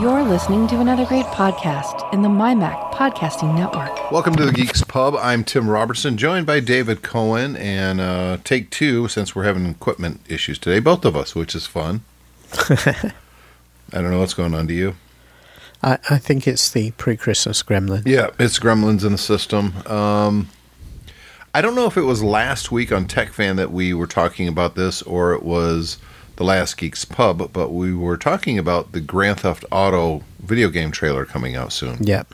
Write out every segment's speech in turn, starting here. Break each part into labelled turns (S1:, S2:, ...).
S1: You're listening to another great podcast in the MyMac Podcasting Network.
S2: Welcome to the Geeks Pub. I'm Tim Robertson, joined by David Cohen, and uh, take two since we're having equipment issues today, both of us, which is fun. I don't know what's going on to you.
S3: I, I think it's the pre-Christmas gremlin.
S2: Yeah, it's gremlins in the system. Um, I don't know if it was last week on Tech Fan that we were talking about this, or it was the last Geeks Pub, but we were talking about the Grand Theft Auto video game trailer coming out soon.
S3: Yep.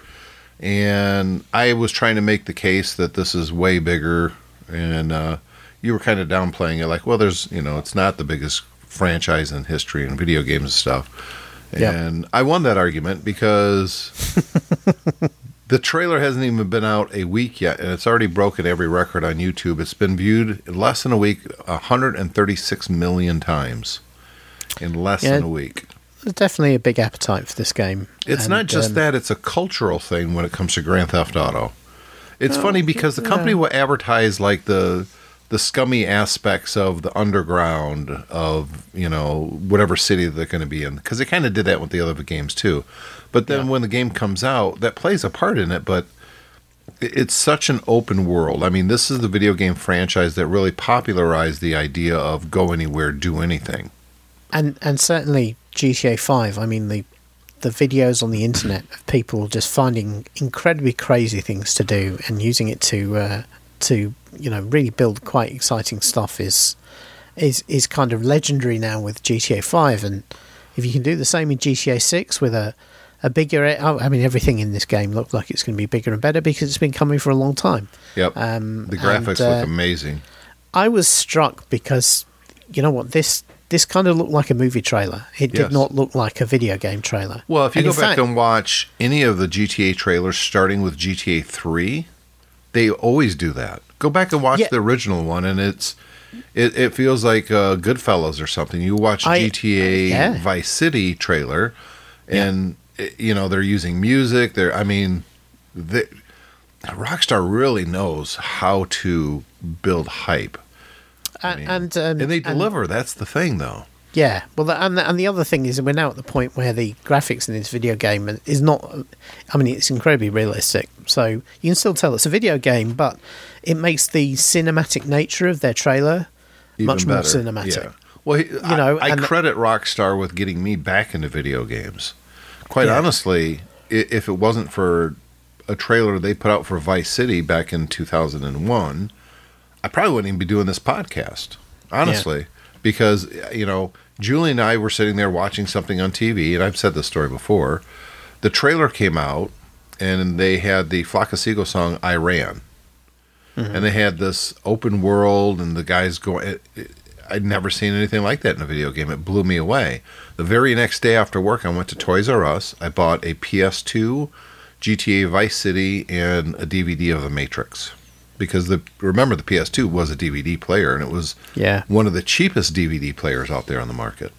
S2: And I was trying to make the case that this is way bigger, and uh, you were kind of downplaying it, like, well, there's, you know, it's not the biggest franchise in history in video games and stuff.
S3: Yep.
S2: And I won that argument because the trailer hasn't even been out a week yet, and it's already broken every record on YouTube. It's been viewed in less than a week 136 million times in less
S3: Yeah.
S2: than a week.
S3: There's definitely a big appetite for this game.
S2: It's
S3: And,
S2: not just
S3: um,
S2: that, it's a cultural thing when it comes to Grand Theft Auto. It's
S3: Oh,
S2: funny because the company will advertise like the the scummy aspects of the underground of, you know, whatever city they're going to be in because they kind of did that with the other games too. But then when the game comes out, that plays a part in it, but it's such an open world. I mean, this is the video game franchise that really popularized the idea of go anywhere, do anything.
S3: and and certainly GTA Five. I mean the the videos on the internet of people just finding incredibly crazy things to do and using it to uh, to you know really build quite exciting stuff is is is kind of legendary now with GTA Five. And if you can do the same in GTA Six with a a bigger, oh, I mean, everything in this game looked like it's going to be bigger and better because it's been coming for a long time.
S2: Yep.
S3: Um,
S2: the graphics
S3: and, uh,
S2: look amazing.
S3: I was struck because you know what this this kind of looked like a movie trailer. It
S2: Yes.
S3: did not look like a video game trailer.
S2: Well, if you
S3: And
S2: go back
S3: fact-
S2: and watch any of the GTA trailers, starting with GTA Three, they always do that. Go back and watch
S3: Yeah.
S2: the original one, and it's it, it feels like uh, Goodfellas or something. You watch
S3: I-
S2: GTA
S3: yeah.
S2: Vice City trailer, and it- you know they're using music. They're I mean, they, Rockstar really knows how to build hype,
S3: A-
S2: mean,
S3: and um,
S2: and they deliver. That's the thing, though.
S3: yeah, well, the, and the, and the other thing is, we're now at the point where the graphics in this video game is not. I mean, it's incredibly realistic. So you can still tell it's a video game, but it makes the cinematic nature of their trailer
S2: even
S3: much more cinematic.
S2: Yeah. Well, you
S3: know,
S2: I, I credit Rockstar with getting me back into video games. Quite
S3: Yeah.
S2: honestly, if it wasn't for a trailer they put out for Vice City back in 2001, I probably wouldn't even be doing this podcast. Honestly, because you know, Julie and I were sitting there watching something on TV, and I've said this story before. The trailer came out, and they had the Flock of Seagull song "I Ran." Mm-hmm. and they had this open world and the guys going it, it, i'd never seen anything like that in a video game. It blew me away. The very next day after work i went to toys r us. I bought a ps2 gta vice city and a dvd of the matrix. Because the remember the ps2 was a dvd player and it was
S3: Yeah.
S2: one of the cheapest dvd players out there on the market.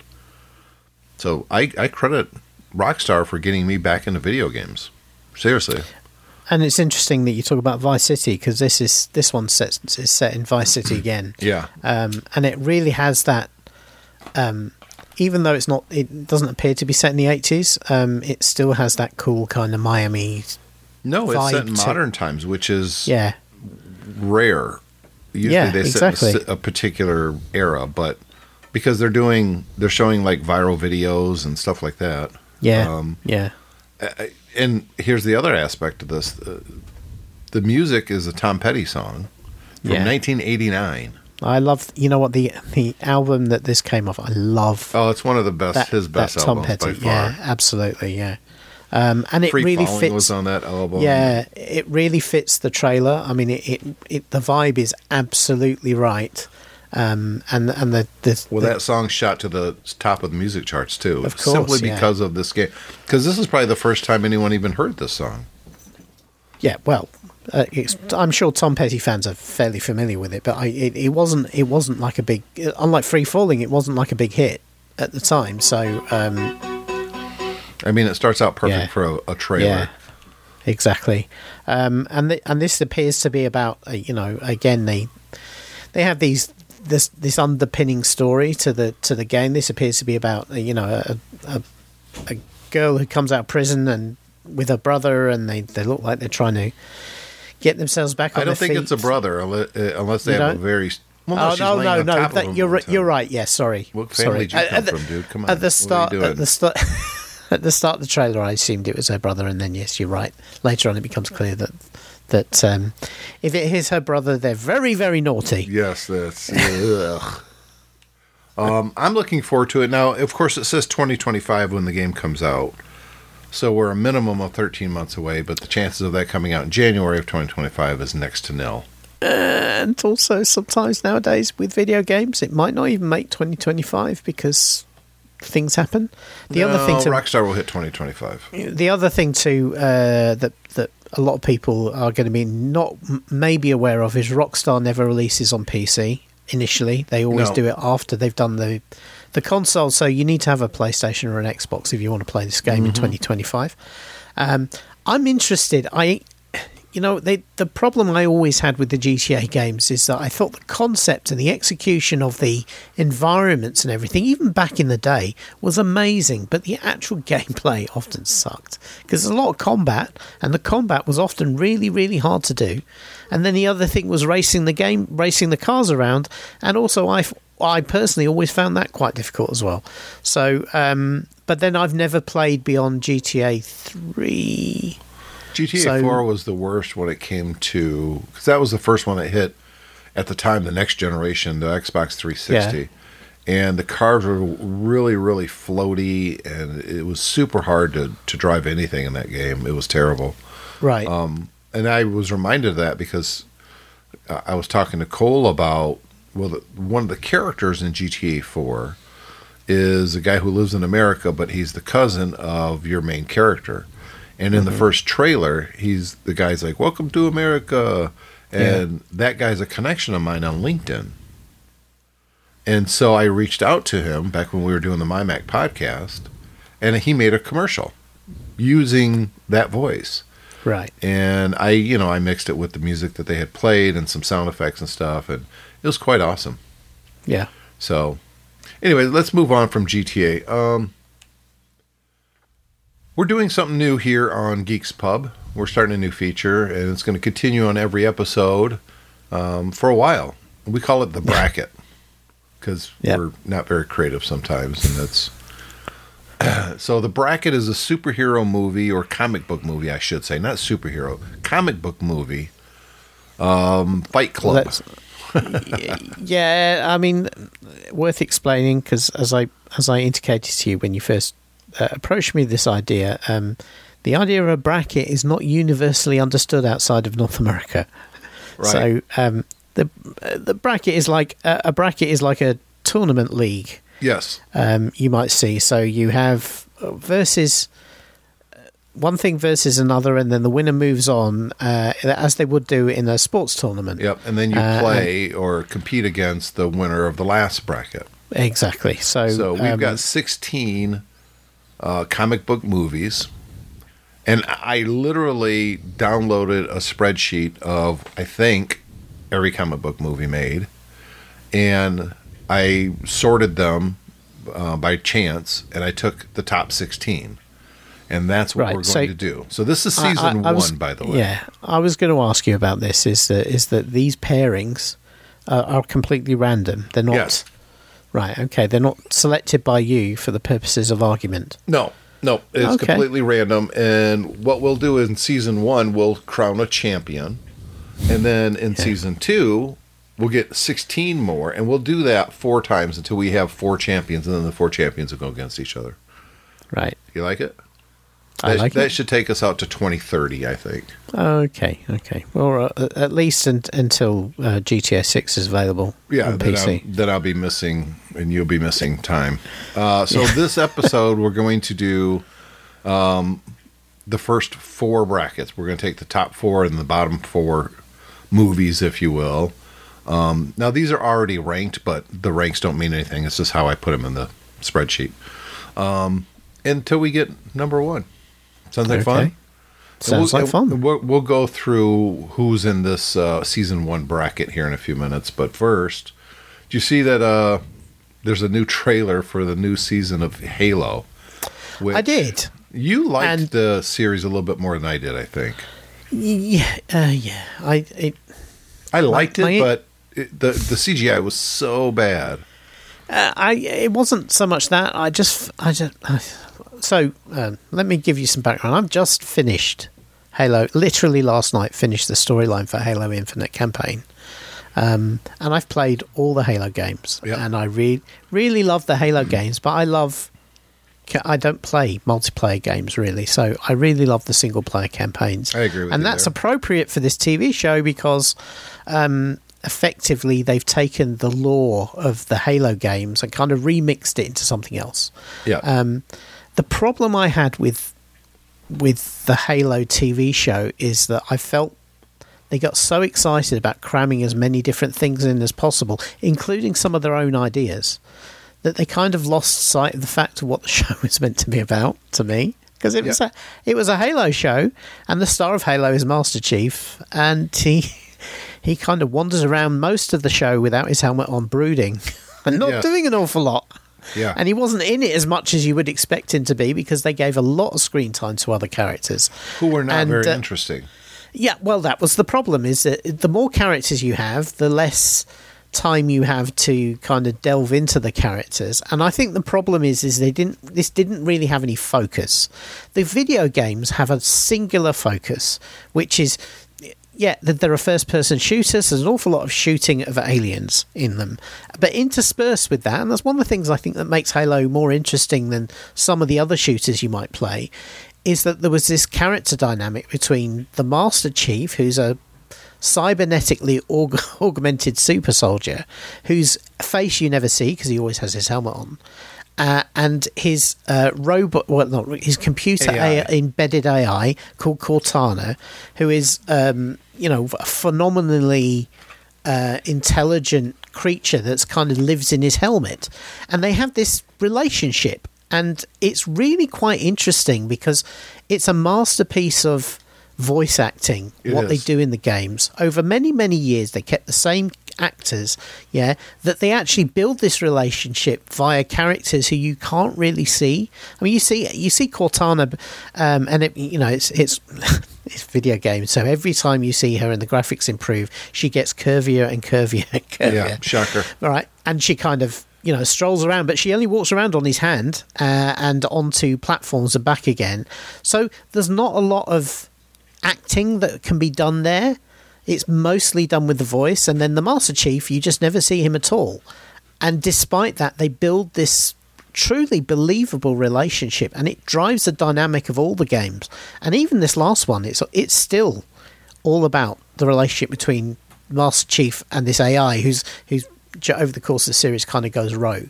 S2: So i, I credit rockstar for getting me back into video games. Seriously
S3: And it's interesting that you talk about Vice City because this is this one set is set in Vice City again.
S2: yeah
S3: um, and it really has that. Um, even though it's not, it doesn't appear to be set in the eighties. Um, it still has that cool kind of Miami.
S2: no it's set in
S3: to-
S2: modern times which is
S3: Yeah,
S2: rare. Usually
S3: Yeah,
S2: they
S3: exactly.
S2: set a particular era, but because they're doing, they're showing like viral videos and stuff like that.
S3: yeah,
S2: Um,
S3: yeah,
S2: And here's the other aspect of this: uh, the music is a Tom Petty song from
S3: Yeah.
S2: 1989.
S3: I love. You know what the the album that this came off. I love
S2: Oh, it's one of the best,
S3: that.
S2: his best
S3: that Tom
S2: albums
S3: Petty.
S2: by far.
S3: Yeah, absolutely. Yeah, um, and it
S2: Free
S3: really
S2: Falling
S3: fits.
S2: was on that album.
S3: Yeah, it really fits the trailer. I mean, it it, it the vibe is absolutely right. Um, and and the the,
S2: Well,
S3: the
S2: that song shot to the top of the music charts too,
S3: Of course,
S2: simply
S3: yeah.
S2: because of this game. Because this is probably the first time anyone even heard this song.
S3: Yeah, well, uh, it's, I'm sure Tom Petty fans are fairly familiar with it, but I, it, it wasn't. It wasn't like a big. Unlike Free Falling, it wasn't like a big hit at the time. So um,
S2: I mean, it starts out perfect
S3: Yeah.
S2: for a, a trailer.
S3: yeah, exactly. Um, and and this appears to be about uh, you know again they they have these this this underpinning story to the to the game. This appears to be about uh, you know a, a, a girl who comes out of prison and with her brother, and they, they look like they're trying to get themselves back on
S2: I don't think
S3: feet.
S2: it's a brother unless, uh, they
S3: You
S2: have a very. Well, no,
S3: oh no, no, no! That, you're right. You're right. Yeah, sorry.
S2: What family
S3: sorry.
S2: did you
S3: At-
S2: come
S3: the-
S2: from, dude? Come on.
S3: At the start,
S2: What are you
S3: at the start, at the start of the trailer, I assumed it was her brother, and then yes, you're right. Later on, it becomes clear that that um, if it is her brother, they're very, very naughty.
S2: Yes, that's. ugh. Um, I'm looking forward to it. Now, of course, it says 2025 when the game comes out. So we're a minimum of 13 months away, but the chances of that coming out in January of 2025 is next to nil.
S3: And also, sometimes nowadays with video games, it might not even make 2025 because things happen. The other thing to
S2: Rockstar will hit 2025.
S3: the other thing too uh, that that a lot of people are going to be not maybe aware of is Rockstar never releases on PC initially. They always
S2: No.
S3: do it after they've done the the console. So you need to have a PlayStation or an Xbox if you want to play this game in 2025. Um, I'm interested. I you know, they, the problem I always had with the GTA games is that I thought the concept and the execution of the environments and everything, even back in the day, was amazing, but the actual gameplay often sucked because there's a lot of combat, and the combat was often really, really hard to do. And then the other thing was racing the game, racing the cars around, and also I. I personally always found that quite difficult as well. So, um, but then I've never played beyond GTA three.
S2: GTA
S3: So-
S2: 4 was the worst when it came to because that was the first one that hit at the time the next generation, the Xbox 360. And the cars were really, really floaty, and it was super hard to, to drive anything in that game. It was terrible.
S3: Right.
S2: Um, and I was reminded of that because uh, I was talking to Cole about well, the, one of the characters in GTA 4 is a guy who lives in America, but he's the cousin of your main character. And in the first trailer, he's the guy's like, "Welcome to America," and that guy's a connection of mine on LinkedIn. And so I reached out to him back when we were doing the MyMac podcast, and he made a commercial using that voice
S3: right.
S2: and I, you know, I mixed it with the music that they had played and some sound effects and stuff, and it was quite awesome.
S3: Yeah.
S2: So, anyway, let's move on from GTA. Um, we're doing something new here on Geeks Pub. We're starting a new feature, and it's going to continue on every episode um, for a while. We call it the bracket because
S3: Yep.
S2: we're not very creative sometimes, and that's. So the bracket is a superhero movie or comic book movie, I should say, not superhero, comic book movie. Um, Fight Club.
S3: Yeah, I mean, worth explaining because as I as I indicated to you when you first uh, approached me this idea, um, the idea of a bracket is not universally understood outside of North America.
S2: Right.
S3: So um, the uh, the bracket is like uh, a bracket is like a tournament league.
S2: yes.
S3: um, you might see. So you have versus uh, one thing versus another, and then the winner moves on, uh, as they would do in a sports tournament.
S2: Yep, and then you
S3: Uh,
S2: play or compete against the winner of the last bracket.
S3: Exactly. So,
S2: So we've
S3: um,
S2: got 16 uh, comic book movies, and I literally downloaded a spreadsheet of I think every comic book movie made, and I sorted them uh, by chance, and I took the top 16. And that's what
S3: Right,
S2: we're going
S3: so-
S2: to do. So this is
S3: I- I-
S2: season
S3: I was-
S2: one, by the way.
S3: Yeah, I was going to ask you about this. Is that is that these pairings uh, are completely random? They're not.
S2: Yes.
S3: Right. Okay. They're not selected by you for the purposes of argument.
S2: No, no, it's
S3: Okay.
S2: completely random. And what we'll do in season one, we'll crown a champion, and then in season two, we'll get sixteen more, and we'll do that four times until we have four champions, and then the four champions will go against each other.
S3: Right.
S2: You like it? That,
S3: like
S2: that should take us out to twenty thirty, I think.
S3: Okay. Okay. Well, uh, at least un- until uh, GTA Six is available
S2: Yeah,
S3: on
S2: then,
S3: PC.
S2: I'll, then I'll be missing, and you'll be missing time. Uh, so this episode, we're going to do um, the first four brackets. We're going to take the top four and the bottom four movies, if you will. Um, now these are already ranked, but the ranks don't mean anything. It's just how I put them in the spreadsheet. Um, until we get number one. Sounds like fun.
S3: Okay. Sounds
S2: We'll-
S3: like fun.
S2: We'll, we'll go through who's in this uh, season one bracket here in a few minutes. But first, do you see that uh, there's a new trailer for the new season of Halo? Which,
S3: I did.
S2: You liked
S3: And-
S2: the series a little bit more than I did, I think.
S3: Yeah, uh, yeah. I it,
S2: I liked
S3: my-
S2: it, but it, the the CGI was so bad.
S3: Uh, I it wasn't so much that I just I just I, so um, let me give you some background. I've just finished Halo. Literally last night, finished the storyline for Halo Infinite campaign, um, and I've played all the Halo games,
S2: Yeah.
S3: and I really really love the Halo games. But I love I don't play multiplayer games really, so I really love the single player campaigns.
S2: I agree with
S3: and that's
S2: there.
S3: appropriate for this TV show because um, effectively they've taken the lore of the Halo games and kind of remixed it into something else.
S2: Yeah,
S3: Um, the problem I had with with the Halo TV show is that I felt they got so excited about cramming as many different things in as possible, including some of their own ideas, that they kind of lost sight of the fact of what the show was meant to be about. To me, because it was a it was a Halo show, and the star of Halo is Master Chief, and he he kind of wanders around most of the show without his helmet on, brooding and not
S2: Yeah.
S3: doing an awful lot.
S2: Yeah.
S3: And he wasn't in it as much as you would expect him to be because they gave a lot of screen time to other characters.
S2: Who were not
S3: and,
S2: very
S3: uh,
S2: interesting.
S3: Yeah, well, that was the problem. Is that the more characters you have, the less time you have to kind of delve into the characters. And I think the problem is, is they didn't. This didn't really have any focus. The video games have a singular focus, which is. Yeah, there are first-person shooters. There's an awful lot of shooting of aliens in them, but interspersed with that, and that's one of the things I think that makes Halo more interesting than some of the other shooters you might play, is that there was this character dynamic between the Master Chief, who's a cybernetically aug- augmented super soldier, whose face you never see because he always has his helmet on, uh, and his uh, robot, well, not his computer
S2: AI.
S3: AI, embedded AI called Cortana, who is, um, you know, a phenomenally uh, intelligent creature that's kind of lives in his helmet, and they have this relationship, and it's really quite interesting because it's a masterpiece of voice acting
S2: It
S3: what they do in the games. Over many many years they kept the same actors yeah that they actually build this relationship via characters who you can't really see. I mean you see you see cortana um, and it, you know it's it's it's video game. so every time you see her and the graphics improve she gets curvier and curvier and curvier.
S2: Yeah, shocker.
S3: all right. And she kind of you know strolls around but she only walks around on his hand uh, and onto platforms and back again. So there's not a lot of acting that can be done there it's mostly done with the voice and then the master chief you just never see him at all. And despite that they build this truly believable relationship and it drives the dynamic of all the games. And even this last one it's it's still all about the relationship between Master Chief and this AI, who's who's over the course of the series kind of goes rogue,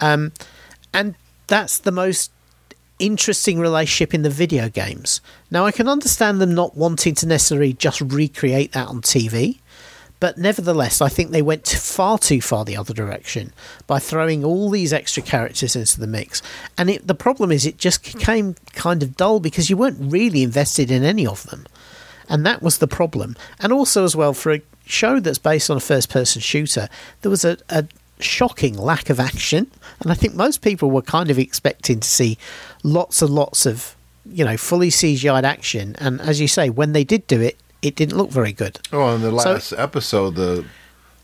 S3: um, and that's the most interesting relationship in the video games. Now, I can understand them not wanting to necessarily just recreate that on TV. But nevertheless, I think they went far too far the other direction by throwing all these extra characters into the mix. And it, the problem is, it just became kind of dull because you weren't really invested in any of them and that was the problem. And also, as well, for a show that's based on a first-person shooter, there was a, a shocking lack of action, and I think most people were kind of expecting to see lots and lots of, you know, fully CGI'd action. And as you say, when they did do it, it didn't look very good.
S2: Oh, in the
S3: So-
S2: last episode, the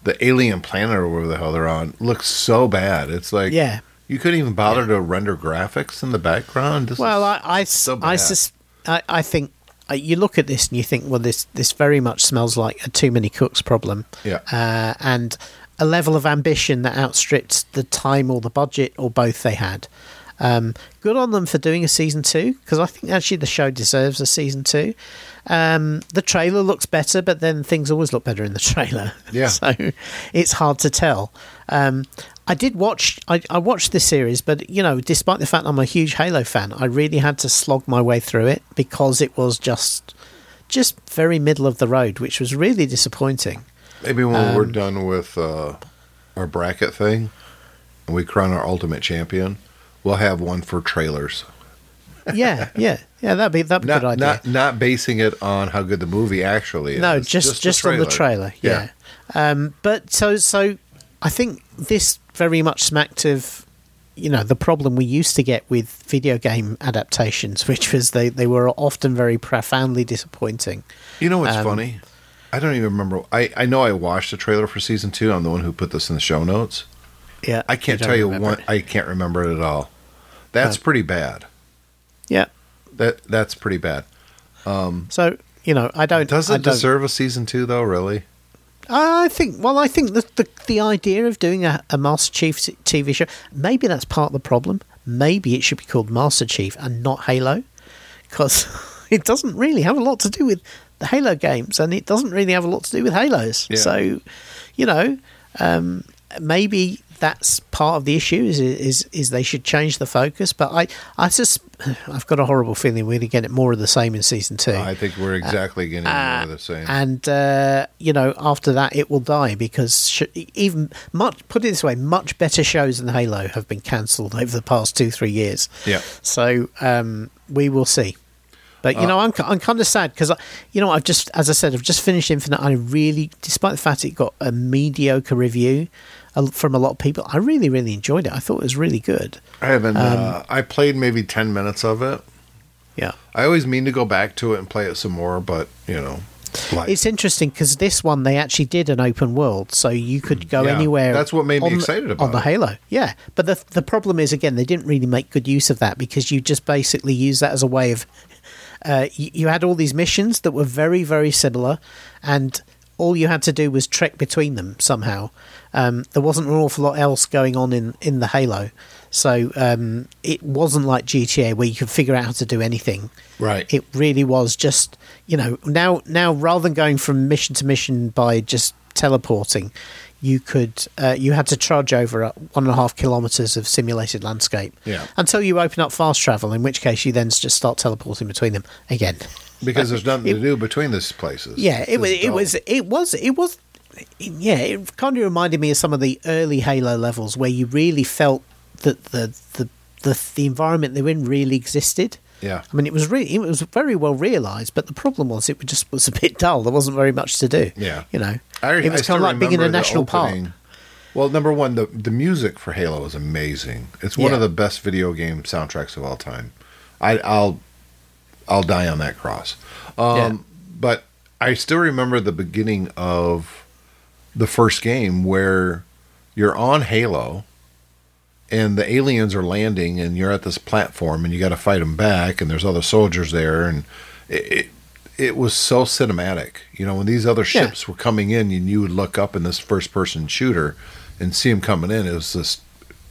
S2: the alien planet or whatever the hell they're on looks so bad. It's like
S3: Yeah.
S2: you couldn't even bother to render graphics in the background. This
S3: Well, I, I,
S2: so
S3: I, sus- I, I think uh, you look at this and you think, well, this this very much smells like a too many cooks problem.
S2: Yeah.
S3: Uh, and a level of ambition that outstripped the time or the budget or both they had. Um, good on them for doing a season two because I think actually the show deserves a season two. Um, the trailer looks better, but then things always look better in the trailer.
S2: Yeah.
S3: so it's hard to tell. Um, I did watch. I, I watched this series, but you know, despite the fact I'm a huge Halo fan, I really had to slog my way through it because it was just, just very middle of the road, which was really disappointing.
S2: Maybe when we're
S3: um,
S2: done with uh, our bracket thing and we crown our ultimate champion, we'll have one for trailers.
S3: Yeah, yeah, yeah. That'd be that'd be a
S2: Not
S3: good idea.
S2: not not basing it on how good the movie actually is.
S3: no, just just,
S2: the
S3: on the trailer. Yeah. Um, but so so, I think this very much smacked of, you know the problem we used to get with video game adaptations, which was they they were often very profoundly disappointing.
S2: You know what's
S3: Um,
S2: funny? I don't even remember. I, I know I watched the trailer for season two. I'm the one who put this in the show notes.
S3: Yeah,
S2: I can't tell you one. I can't remember it at all. That's
S3: No.
S2: pretty bad.
S3: Yeah,
S2: That that's pretty bad.
S3: Um, so you know I don't.
S2: Does
S3: I
S2: it
S3: don't,
S2: deserve a season two though? Really?
S3: I think. Well, I think the the, the idea of doing a, a Master Chief TV show, maybe that's part of the problem. Maybe it should be called Master Chief and not Halo, because it doesn't really have a lot to do with the Halo games, and it doesn't really have a lot to do with Halos.
S2: Yeah.
S3: So, you know, um, maybe that's part of the issue. Is is is they should change the focus? But I I just I've got a horrible feeling we're going to get it more of the same in season two.
S2: I think we're exactly getting more of the same.
S3: And uh, you know, after that, it will die because sh- even much put it this way, much better shows than Halo have been cancelled over the past two three years.
S2: Yeah.
S3: So um, we will see. But
S2: Uh,
S3: you know, I'm I'm kind of sad because you know I've just, as I said, I've just finished Infinite. I really, despite the fact it got a mediocre review uh, from a lot of people, I really really enjoyed it. I thought it was really good.
S2: I haven't.
S3: Um,
S2: uh, I played maybe ten minutes of it.
S3: Yeah.
S2: I always mean to go back to it and play it some more, but you know, life.
S3: It's interesting because this one they actually did an open world, so you could go
S2: Yeah,
S3: anywhere.
S2: that's what made me
S3: on the-
S2: excited
S3: on
S2: about
S3: the
S2: it.
S3: Halo. Yeah, but the the problem is again they didn't really make good use of that because you just basically use that as a way of uh, you, you had all these missions that were very very similar, and all you had to do was trek between them somehow. Um, there wasn't an awful lot else going on in in the Halo, so um, it wasn't like GTA where you could figure out how to do anything
S2: right.
S3: it really was just you know now now rather than going from mission to mission by just teleporting you could uh, you had to trudge over one and a half kilometers of simulated landscape
S2: Yeah.
S3: until you open up fast travel in which case you then just start teleporting between them again
S2: because there's nothing to do between these places.
S3: yeah it was it was it was it was yeah it kind of reminded me of some of the early halo levels where you really felt that the the the, the environment they were in really existed
S2: Yeah.
S3: I mean, it was really, it was very well realised, but the problem was it just was a bit dull. There wasn't very much to do.
S2: Yeah.
S3: you know,
S2: I,
S3: it was
S2: I
S3: kind of like being in a national
S2: opening.
S3: park.
S2: Well, number one, the the music for Halo is amazing. It's one
S3: Yeah.
S2: of the best video game soundtracks of all time. I, I'll I'll die on that cross. Um,
S3: Yeah.
S2: But I still remember the beginning of the first game where you're on Halo and the aliens are landing and you're at this platform and you got to fight them back and there's other soldiers there and it, it it was so cinematic you know when these other
S3: Yeah.
S2: ships were coming in and you would look up in this first person shooter and see them coming in it was just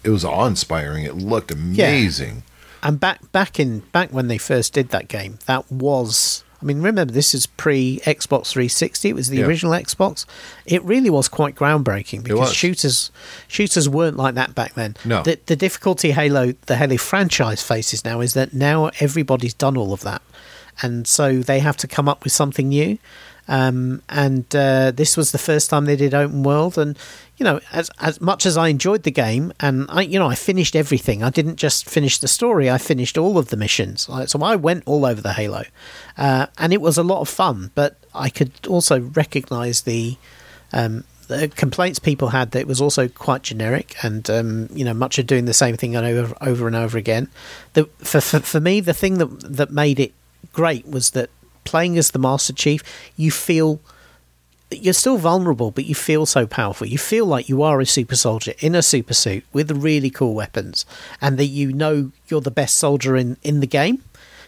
S2: it was awe inspiring it looked amazing
S3: And back back in back when they first did that game, that was. I mean, remember this is pre Xbox 360. It was the
S2: Yeah.
S3: original Xbox. It really was quite groundbreaking because shooters shooters weren't like that back then.
S2: No.
S3: The, the difficulty Halo the Halo franchise faces now is that now everybody's done all of that, and so they have to come up with something new. Um, and uh, this was the first time they did open world, and you know, as as much as I enjoyed the game, and I, you know, I finished everything. I didn't just finish the story; I finished all of the missions. So I went all over the Halo, uh, and it was a lot of fun. But I could also recognise the um, the complaints people had that it was also quite generic and um, you know much of doing the same thing over over and over again. The, for, for for me, the thing that that made it great was that playing as the Master Chief, you feel you're still vulnerable, but you feel so powerful. You feel like you are a super soldier in a super suit with really cool weapons, and that you know you're the best soldier in, in the game.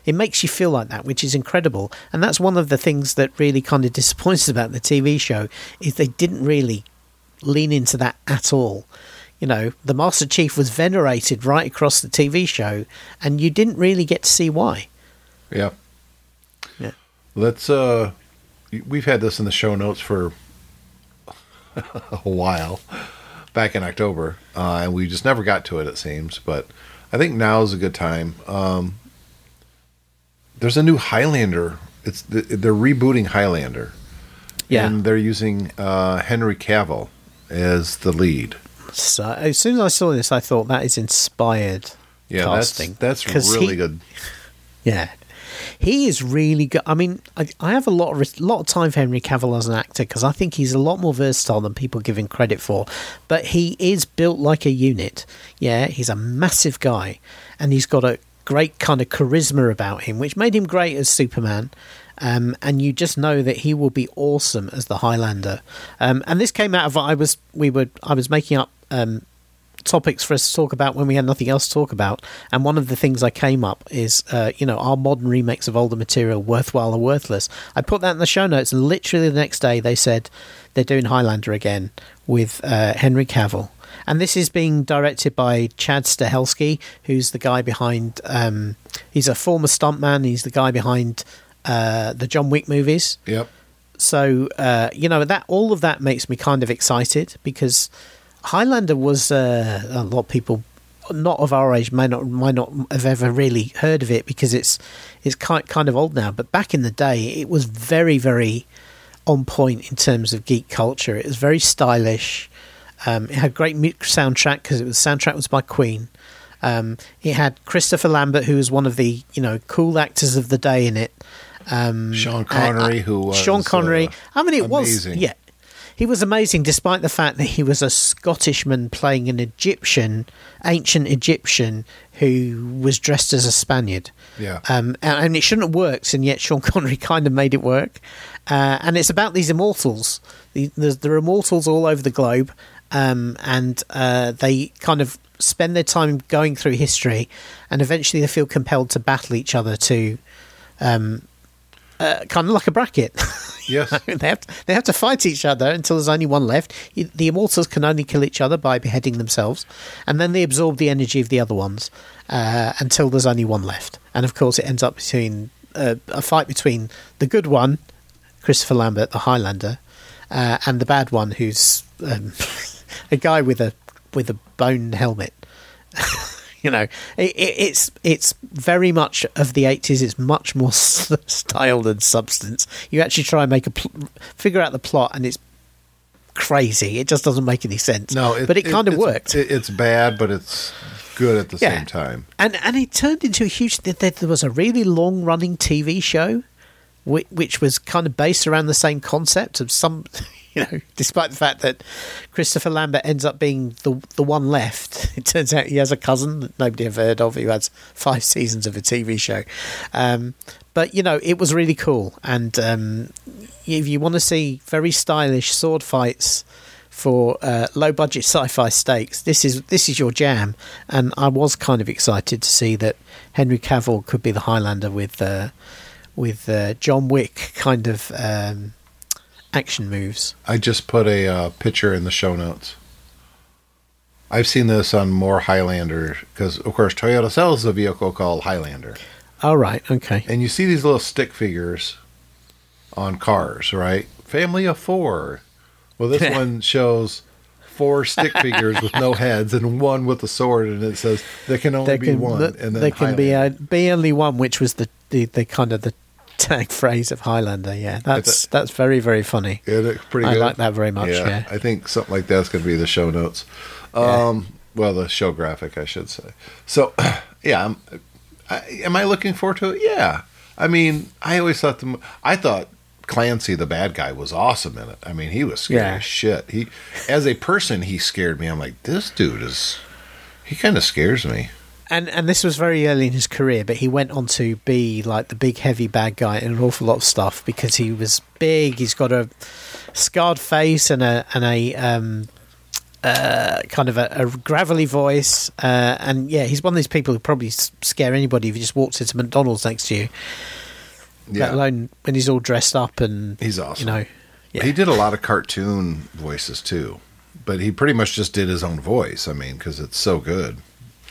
S3: It makes you feel like that, which is incredible. And that's one of the things that really kind of disappoints about the TV show is they didn't really lean into that at all. You know, the Master Chief was venerated right across the TV show, and you didn't really get to see why.
S2: yeah
S3: Yeah.
S2: Let's uh we've had this in the show notes for a while back in october uh, and we just never got to it it seems but i think now is a good time. Um there's a new highlander. It's the, they're rebooting highlander.
S3: Yeah.
S2: and they're using uh henry cavill as the lead.
S3: So as soon as I saw this, I thought that is inspired
S2: yeah
S3: casting.
S2: that's that's really good.
S3: Yeah, he is really good. I mean, I, I have a lot of lot of time for Henry Cavill as an actor because I think he's a lot more versatile than people give him credit for. But he is built like a unit. Yeah, he's a massive guy, and he's got a great kind of charisma about him, which made him great as Superman. Um, and you just know that he will be awesome as the Highlander. Um, and this came out of I was we were I was making up um, topics for us to talk about when we had nothing else to talk about. And one of the things I came up is, uh, you know, are modern remakes of older material worthwhile or worthless? I put that in the show notes, and literally the next day they said they're doing Highlander again with uh, Henry Cavill. And this is being directed by Chad Stahelski, who's the guy behind. Um, he's a former stuntman. He's the guy behind uh, the John Wick movies.
S2: Yep.
S3: So uh, you know that all of that makes me kind of excited because Highlander was uh, a lot of people not of our age may not might not have ever really heard of it because it's it's kind kind of old now. But back in the day, it was very very on point in terms of geek culture. It was very stylish. Um, it had great soundtrack because it was soundtrack was by Queen. Um, it had Christopher Lambert, who was one of the you know cool actors of the day in it. Um,
S2: Sean Connery,
S3: uh,
S2: who was
S3: Sean Connery.
S2: uh,
S3: I mean, it
S2: amazing.
S3: was yeah, he was amazing, despite the fact that he was a Scottishman playing an Egyptian, ancient Egyptian who was dressed as a Spaniard.
S2: Yeah.
S3: Um, and, and it shouldn't have worked, and yet Sean Connery kind of made it work. Uh, and it's about these immortals. The, there are immortals all over the globe, um, and uh, they kind of spend their time going through history, and eventually they feel compelled to battle each other to. Um, uh, kind of like a bracket.
S2: Yes.
S3: they have to, they have to fight each other until there's only one left. The immortals can only kill each other by beheading themselves, and then they absorb the energy of the other ones uh, until there's only one left. And of course, it ends up between uh, a fight between the good one, Christopher Lambert, the Highlander, uh, and the bad one, who's um, a guy with a with a bone helmet. you know, it, it, it's it's very much of the eighties. It's much more style than substance. You actually try and make a pl- figure out the plot, and it's crazy. It just doesn't make any sense.
S2: No,
S3: but it, kind of worked.
S2: It, it's bad, but it's good at the
S3: Yeah.
S2: same time.
S3: and and it turned into a huge. There, there was a really long running TV show, which, which was kind of based around the same concept of some. You know, despite the fact that Christopher Lambert ends up being the the one left, it turns out he has a cousin that nobody ever heard of who has five seasons of a TV show. Um, but you know, it was really cool, and um, if you want to see very stylish sword fights for uh, low budget sci-fi stakes. This is this is your jam, and I was kind of excited to see that Henry Cavill could be the Highlander with uh, with uh, John Wick kind of um, action moves.
S2: I just put a uh, picture in the show notes. I've seen this on more Highlander because, of course, Toyota sells a vehicle called Highlander,
S3: All right, okay,
S2: and you see these little stick figures on cars, right? Family of four. Well, this one shows four stick figures with no heads and one with a sword, and it says there can only
S3: there
S2: be
S3: can
S2: one.
S3: th-
S2: and then
S3: there can be a, be only one, which was the, the, the kind of the tag phrase of Highlander. Yeah, that's that's very very funny.
S2: Yeah, that's pretty
S3: I
S2: good.
S3: like that very much, yeah.
S2: I think something like that's going to be the show notes.
S3: Yeah.
S2: Um, Well, the show graphic, I should say. So, yeah, I'm, I, am I looking forward to it? Yeah. I mean, I always thought the I thought Clancy, the bad guy, was awesome in it. I mean, he was scary
S3: Yeah.
S2: as shit. He, as a person, he scared me. I'm like, this dude is. He kind of scares me.
S3: And and this was very early in his career, but he went on to be like the big heavy bad guy in an awful lot of stuff because he was big. He's got a scarred face and a and a um, uh, kind of a, a gravelly voice, uh, and yeah, he's one of these people who probably scare anybody if he just walks into McDonald's next to you. Let
S2: Yeah,
S3: alone when he's all dressed up and
S2: he's awesome.
S3: you know. Yeah.
S2: He did a lot of cartoon voices too, but he pretty much just did his own voice. I mean, because it's so good.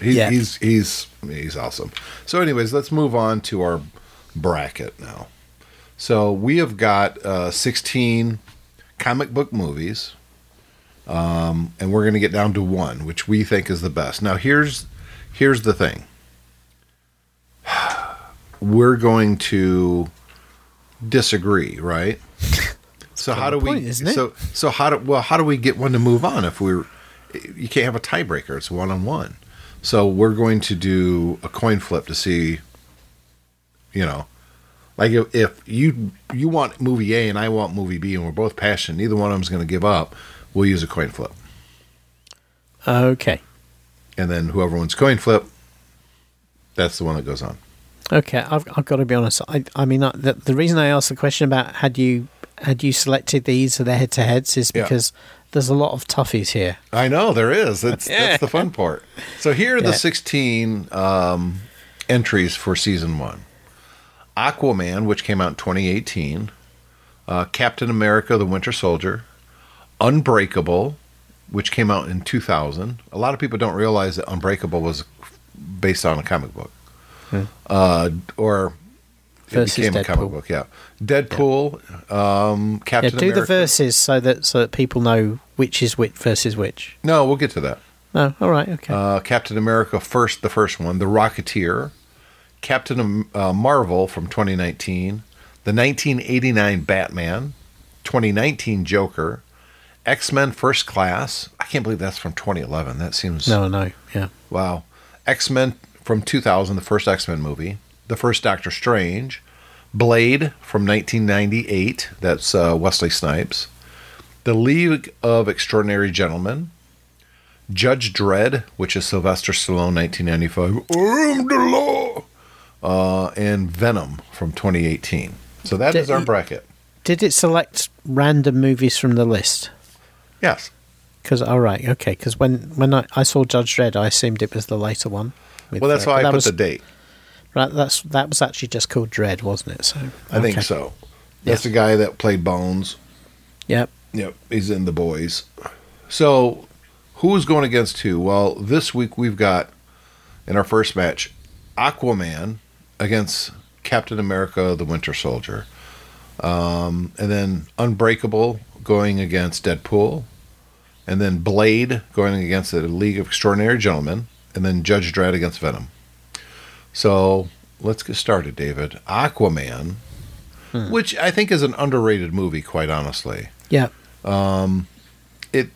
S2: He,
S3: Yeah.
S2: He's he's he's awesome. So, anyways, let's move on to our bracket now. So we have got uh, sixteen comic book movies, um, and we're going to get down to one, which we think is the best. Now, here's here's the thing. We're going to disagree, right? So how do
S3: the
S2: we? So so how do well how do we get one to move on if we're you can't have a tiebreaker? It's one on one. So we're going to do a coin flip to see, you know, Like if, if you you want movie A and I want movie B and we're both passionate, neither one of them's going to give up. We'll use a coin flip,
S3: Okay.
S2: and then whoever wins coin flip, that's the one that goes on.
S3: Okay, I've, I've got to be honest. I, I mean, uh, the, the reason I asked the question about had you had you selected these or the head to heads is
S2: Yeah.
S3: There's a lot of toughies here.
S2: I know there is. That's
S3: Yeah.
S2: that's the fun part. So here are the
S3: Yeah.
S2: 16 um, entries for season one: Aquaman, which came out in 2018, uh, Captain America: The Winter Soldier, Unbreakable, which came out in 2000. A lot of people don't realize that Unbreakable was based on a comic book, uh, or it
S3: Versus
S2: became a comic
S3: Deadpool.
S2: book. Yeah, Deadpool, Um,
S3: Yeah,
S2: Captain
S3: do
S2: America.
S3: the verses so that so that people know which is which versus which.
S2: No, we'll get to that.
S3: No, all right, okay.
S2: uh, Captain America first, the first one, The Rocketeer, Captain uh, Marvel from 2019, the 1989 Batman, 2019 Joker, X Men First Class. I can't believe that's from 2011. That seems
S3: no, no, yeah,
S2: wow. X Men from 2000, the first X Men movie, the first Doctor Strange, Blade from 1998. That's uh, Wesley Snipes. The League of Extraordinary Gentlemen. Judge Dredd, which is Sylvester Stallone, 1995. I am the law. Uh, and Venom from 2018. So that
S3: Did
S2: is our bracket.
S3: Did it select random movies from the list?
S2: Yes.
S3: Because all right, okay. Because when when I, I saw Judge Dredd, I assumed it was the later one.
S2: Well, that's
S3: uh,
S2: why I
S3: that
S2: put
S3: was,
S2: the date.
S3: Right, that's that was actually just called Dredd, wasn't it? So
S2: I think so. That's
S3: Yeah.
S2: the guy that played Bones.
S3: Yep.
S2: Yep, he's in the boys. So, who's going against who? Well, this week we've got in our first match Aquaman against Captain America: The Winter Soldier, um, and then Unbreakable going against Deadpool, and then Blade going against the League of Extraordinary Gentlemen, and then Judge Dredd against Venom. So let's get started, David. Aquaman, which I think is an underrated movie, quite honestly
S3: Yeah.
S2: it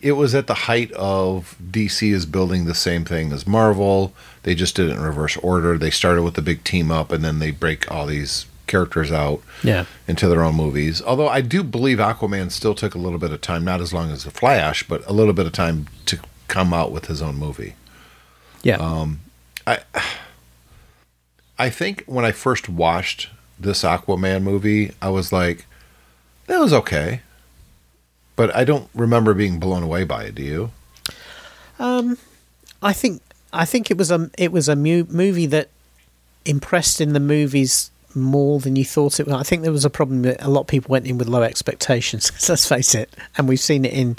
S2: it was at the height of DC is building the same thing as Marvel. They just did it in reverse order. They started with the big team up and then they break all these characters out
S3: Yeah.
S2: into their own movies. Although I do believe Aquaman still took a little bit of time, not as long as the Flash, but a little bit of time to come out with his own movie.
S3: Yeah.
S2: Um, I I think when I first watched this Aquaman movie, I was like, that was okay. But I don't remember being blown away by it. Do you?
S3: Um, I think I think it was a it was a mu- movie that impressed in the movies more than you thought it was. I think there was a problem that a lot of people went in with low expectations. let's face it, and we've seen it in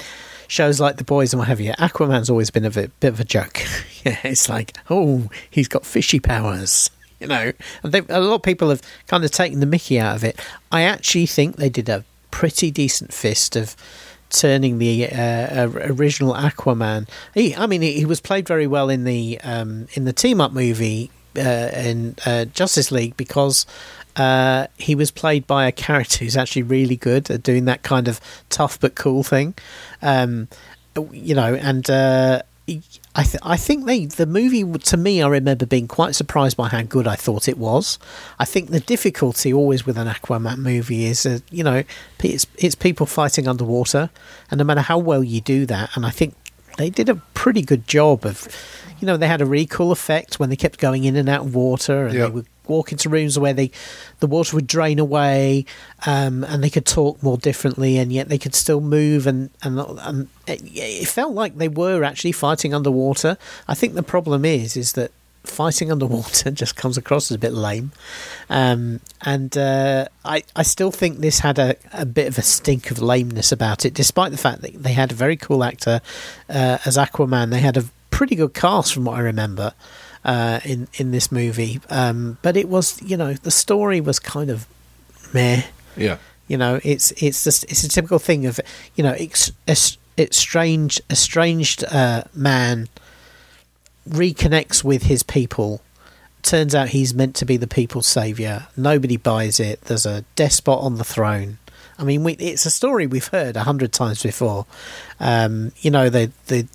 S3: shows like The Boys and what have you. Aquaman's always been a bit, bit of a joke. yeah, it's like, oh, he's got fishy powers. You know, and they, a lot of people have kind of taken the Mickey out of it. I actually think they did a pretty decent fist of turning the uh, uh, original Aquaman. He, I mean, he, was played very well in the um, in the team up movie in uh, Justice League because uh, he was played by a character who's actually really good at doing that kind of tough but cool thing. Um, you know, and uh, I th- I think they the movie to me I remember being quite surprised by how good I thought it was. I think the difficulty always with an Aquaman movie is uh, you know it's it's people fighting underwater, and no matter how well you do that, and I think they did a pretty good job of you know they had a really cool effect when they kept going in and out of water, and
S2: Yep.
S3: they would walk into rooms where they the water would drain away um, and they could talk more differently and yet they could still move and and, and it, it felt like they were actually fighting underwater i think the problem is is that fighting underwater just comes across as a bit lame um, and uh, I, I still think this had a, a bit of a stink of lameness about it despite the fact that they had a very cool actor uh, as aquaman they had a pretty good cast from what i remember uh, in in this movie. Um, but it was, you know, the story was kind of meh.
S2: Yeah.
S3: You know, it's it's just it's a typical thing of, you know, it's it's strange estranged uh, man reconnects with his people. Turns out he's meant to be the people's savior. Nobody buys it. There's a despot on the throne. I mean, we, it's a story we've heard a hundred times before. Um, you know, the the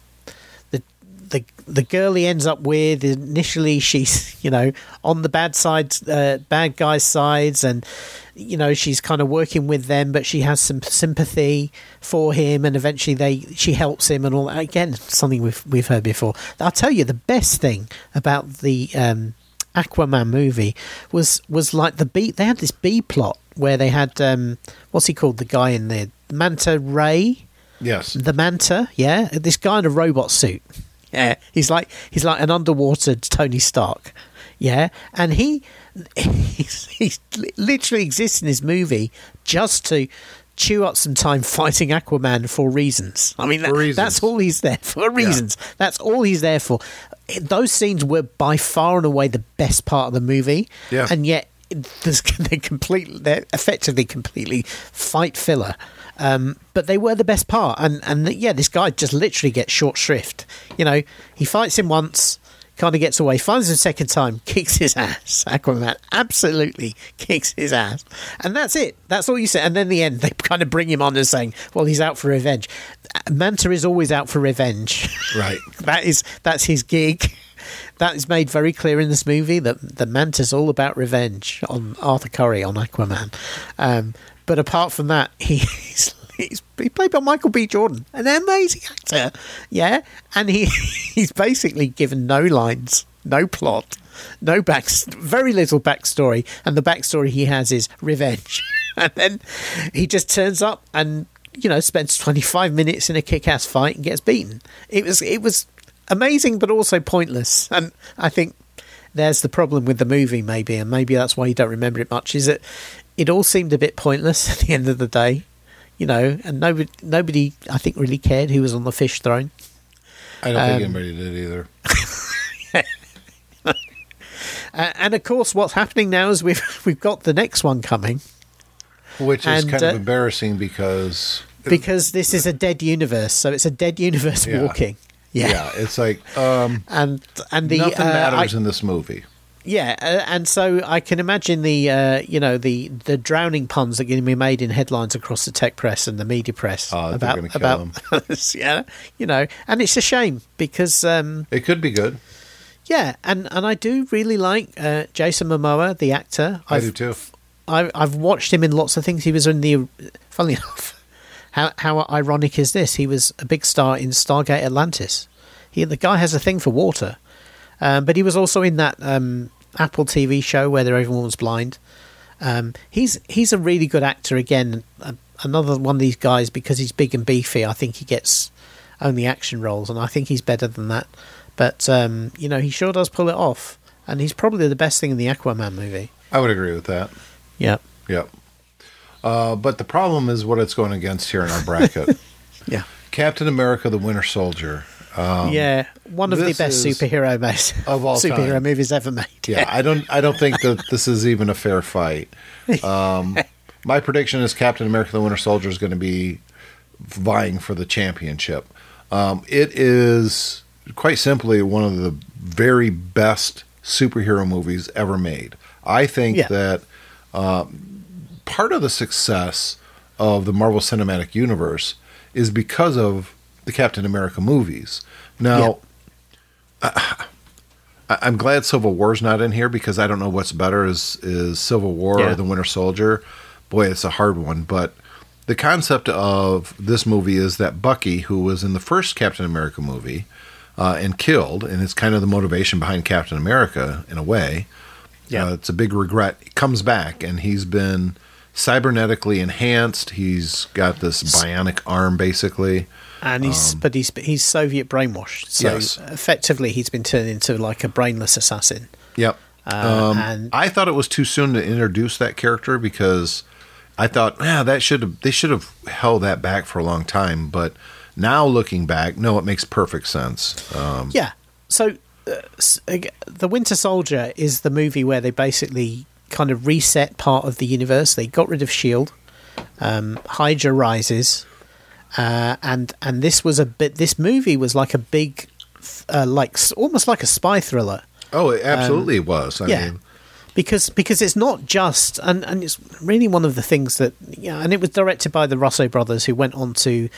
S3: the the girl he ends up with initially she's you know on the bad side uh, bad guys sides and you know she's kind of working with them but she has some sympathy for him and eventually they she helps him and all that. again something we've we've heard before. I'll tell you the best thing about the um aquaman movie was was like the b they had this b plot where they had um what's he called? The guy in the manta ray?
S2: Yes.
S3: the manta yeah? This guy in a robot suit yeah. He's like he's like an underwater tony stark. Yeah. And he he's, he's literally exists in this movie just to chew up some time fighting aquaman for reasons. I mean that,
S2: reasons.
S3: that's all he's there for. Reasons. That's all he's there for. Those scenes were by far and away the best part of the movie.
S2: Yeah.
S3: and yet they're completely they're effectively completely fight filler. Um, but they were the best part. And and yeah this guy just literally gets short shrift. You know he fights him once kind of gets away finds him a second time kicks his ass. Aquaman absolutely kicks his ass. And that's it. That's all you say. And then the end they kind of bring him on as saying well he's out for revenge. Manta is always out for revenge.
S2: Right.
S3: that is that's his gig. That is made very clear in this movie that the Manta's all about revenge on Arthur Curry on Aquaman. Um, but apart from that, he, he's, he's he played by Michael B. Jordan, an amazing actor. Yeah, and he he's basically given no lines, no plot, no back, very little backstory, and the backstory he has is revenge. and then he just turns up and you know spends 25 minutes in a kick-ass fight and gets beaten. It was it was amazing, but also pointless. And I think there's the problem with the movie, maybe, and maybe that's why you don't remember it much. Is that it all seemed a bit pointless at the end of the day, you know, and nobody, nobody, I think, really cared who was on the fish throne.
S2: I don't think
S3: Um,
S2: anybody did either.
S3: Uh, and of course, what's happening now is we've we've got the next one coming
S2: Which is
S3: and,
S2: kind
S3: uh,
S2: of embarrassing because
S3: because this is a dead universe, so it's a dead universe
S2: Yeah.
S3: walking. Yeah.
S2: yeah, it's like um,
S3: And and the
S2: nothing
S3: uh,
S2: matters
S3: I-
S2: in this movie.
S3: Yeah, uh, and so I can imagine the uh, you know the the drowning puns that are going to be made in headlines across the tech press and the media press
S2: Oh,
S3: about
S2: kill
S3: about yeah, you know, and it's a shame because um,
S2: It could be good.
S3: yeah, and and I do really like uh, Jason Momoa, the actor.
S2: I
S3: I've,
S2: do too.
S3: I, I've watched him in lots of things. He was in the, funnily enough, how how ironic is this? He was a big star in Stargate Atlantis. He the guy has a thing for water, um, but he was also in that um, Apple TV show where everyone was blind. Um, he's he's a really good actor. Again, uh, another one of these guys because he's big and beefy. I think he gets only action roles, and I think he's better than that. But um, you know, he sure does pull it off, and he's probably the best thing in the Aquaman movie.
S2: I would agree with that.
S3: Yeah,
S2: Yep. Uh, but the problem is what it's going against here in our bracket.
S3: yeah.
S2: Captain America: The Winter Soldier. Um,
S3: yeah, one of the best superhero movies
S2: Of all
S3: superhero
S2: time.
S3: movies ever made.
S2: Yeah, I don't. I don't think that this is even a fair fight. Um, my prediction is Captain America: The Winter Soldier is going to be vying for the championship. Um, it is quite simply one of the very best superhero movies ever made. I think
S3: Yeah.
S2: that um, part of the success of the Marvel Cinematic Universe is because of the Captain America movies. Now, I- I'm glad Civil War's not in here because I don't know what's better is is Civil War
S3: Yeah.
S2: or The Winter Soldier. Boy, it's a hard one, but the concept of this movie is that Bucky, who was in the first Captain America movie uh, and killed, and it's kind of the motivation behind Captain America in a way.
S3: Yeah.
S2: Uh, it's a big regret. He comes back and he's been cybernetically enhanced. He's got this bionic arm, basically.
S3: and he's but he's he's Soviet brainwashed, so
S2: Um, Yes.
S3: effectively he's been turned into like a brainless assassin.
S2: Yep.
S3: Uh,
S2: um,
S3: and-
S2: I thought it was too soon to introduce that character because I thought, yeah, that should have they should have held that back for a long time. But now looking back, no, it makes perfect sense. Um,
S3: Yeah. So, uh, The Winter Soldier is the movie where they basically kind of reset part of the universe. They got rid of Shield. Um, Hydra rises, uh, and and this was a bit. This movie was like a big, uh, like almost like a spy thriller.
S2: oh, it absolutely was. I
S3: Um, yeah.
S2: mean,
S3: because because it's not just and, and it's really one of the things that yeah and it was directed by the Russo brothers who went on to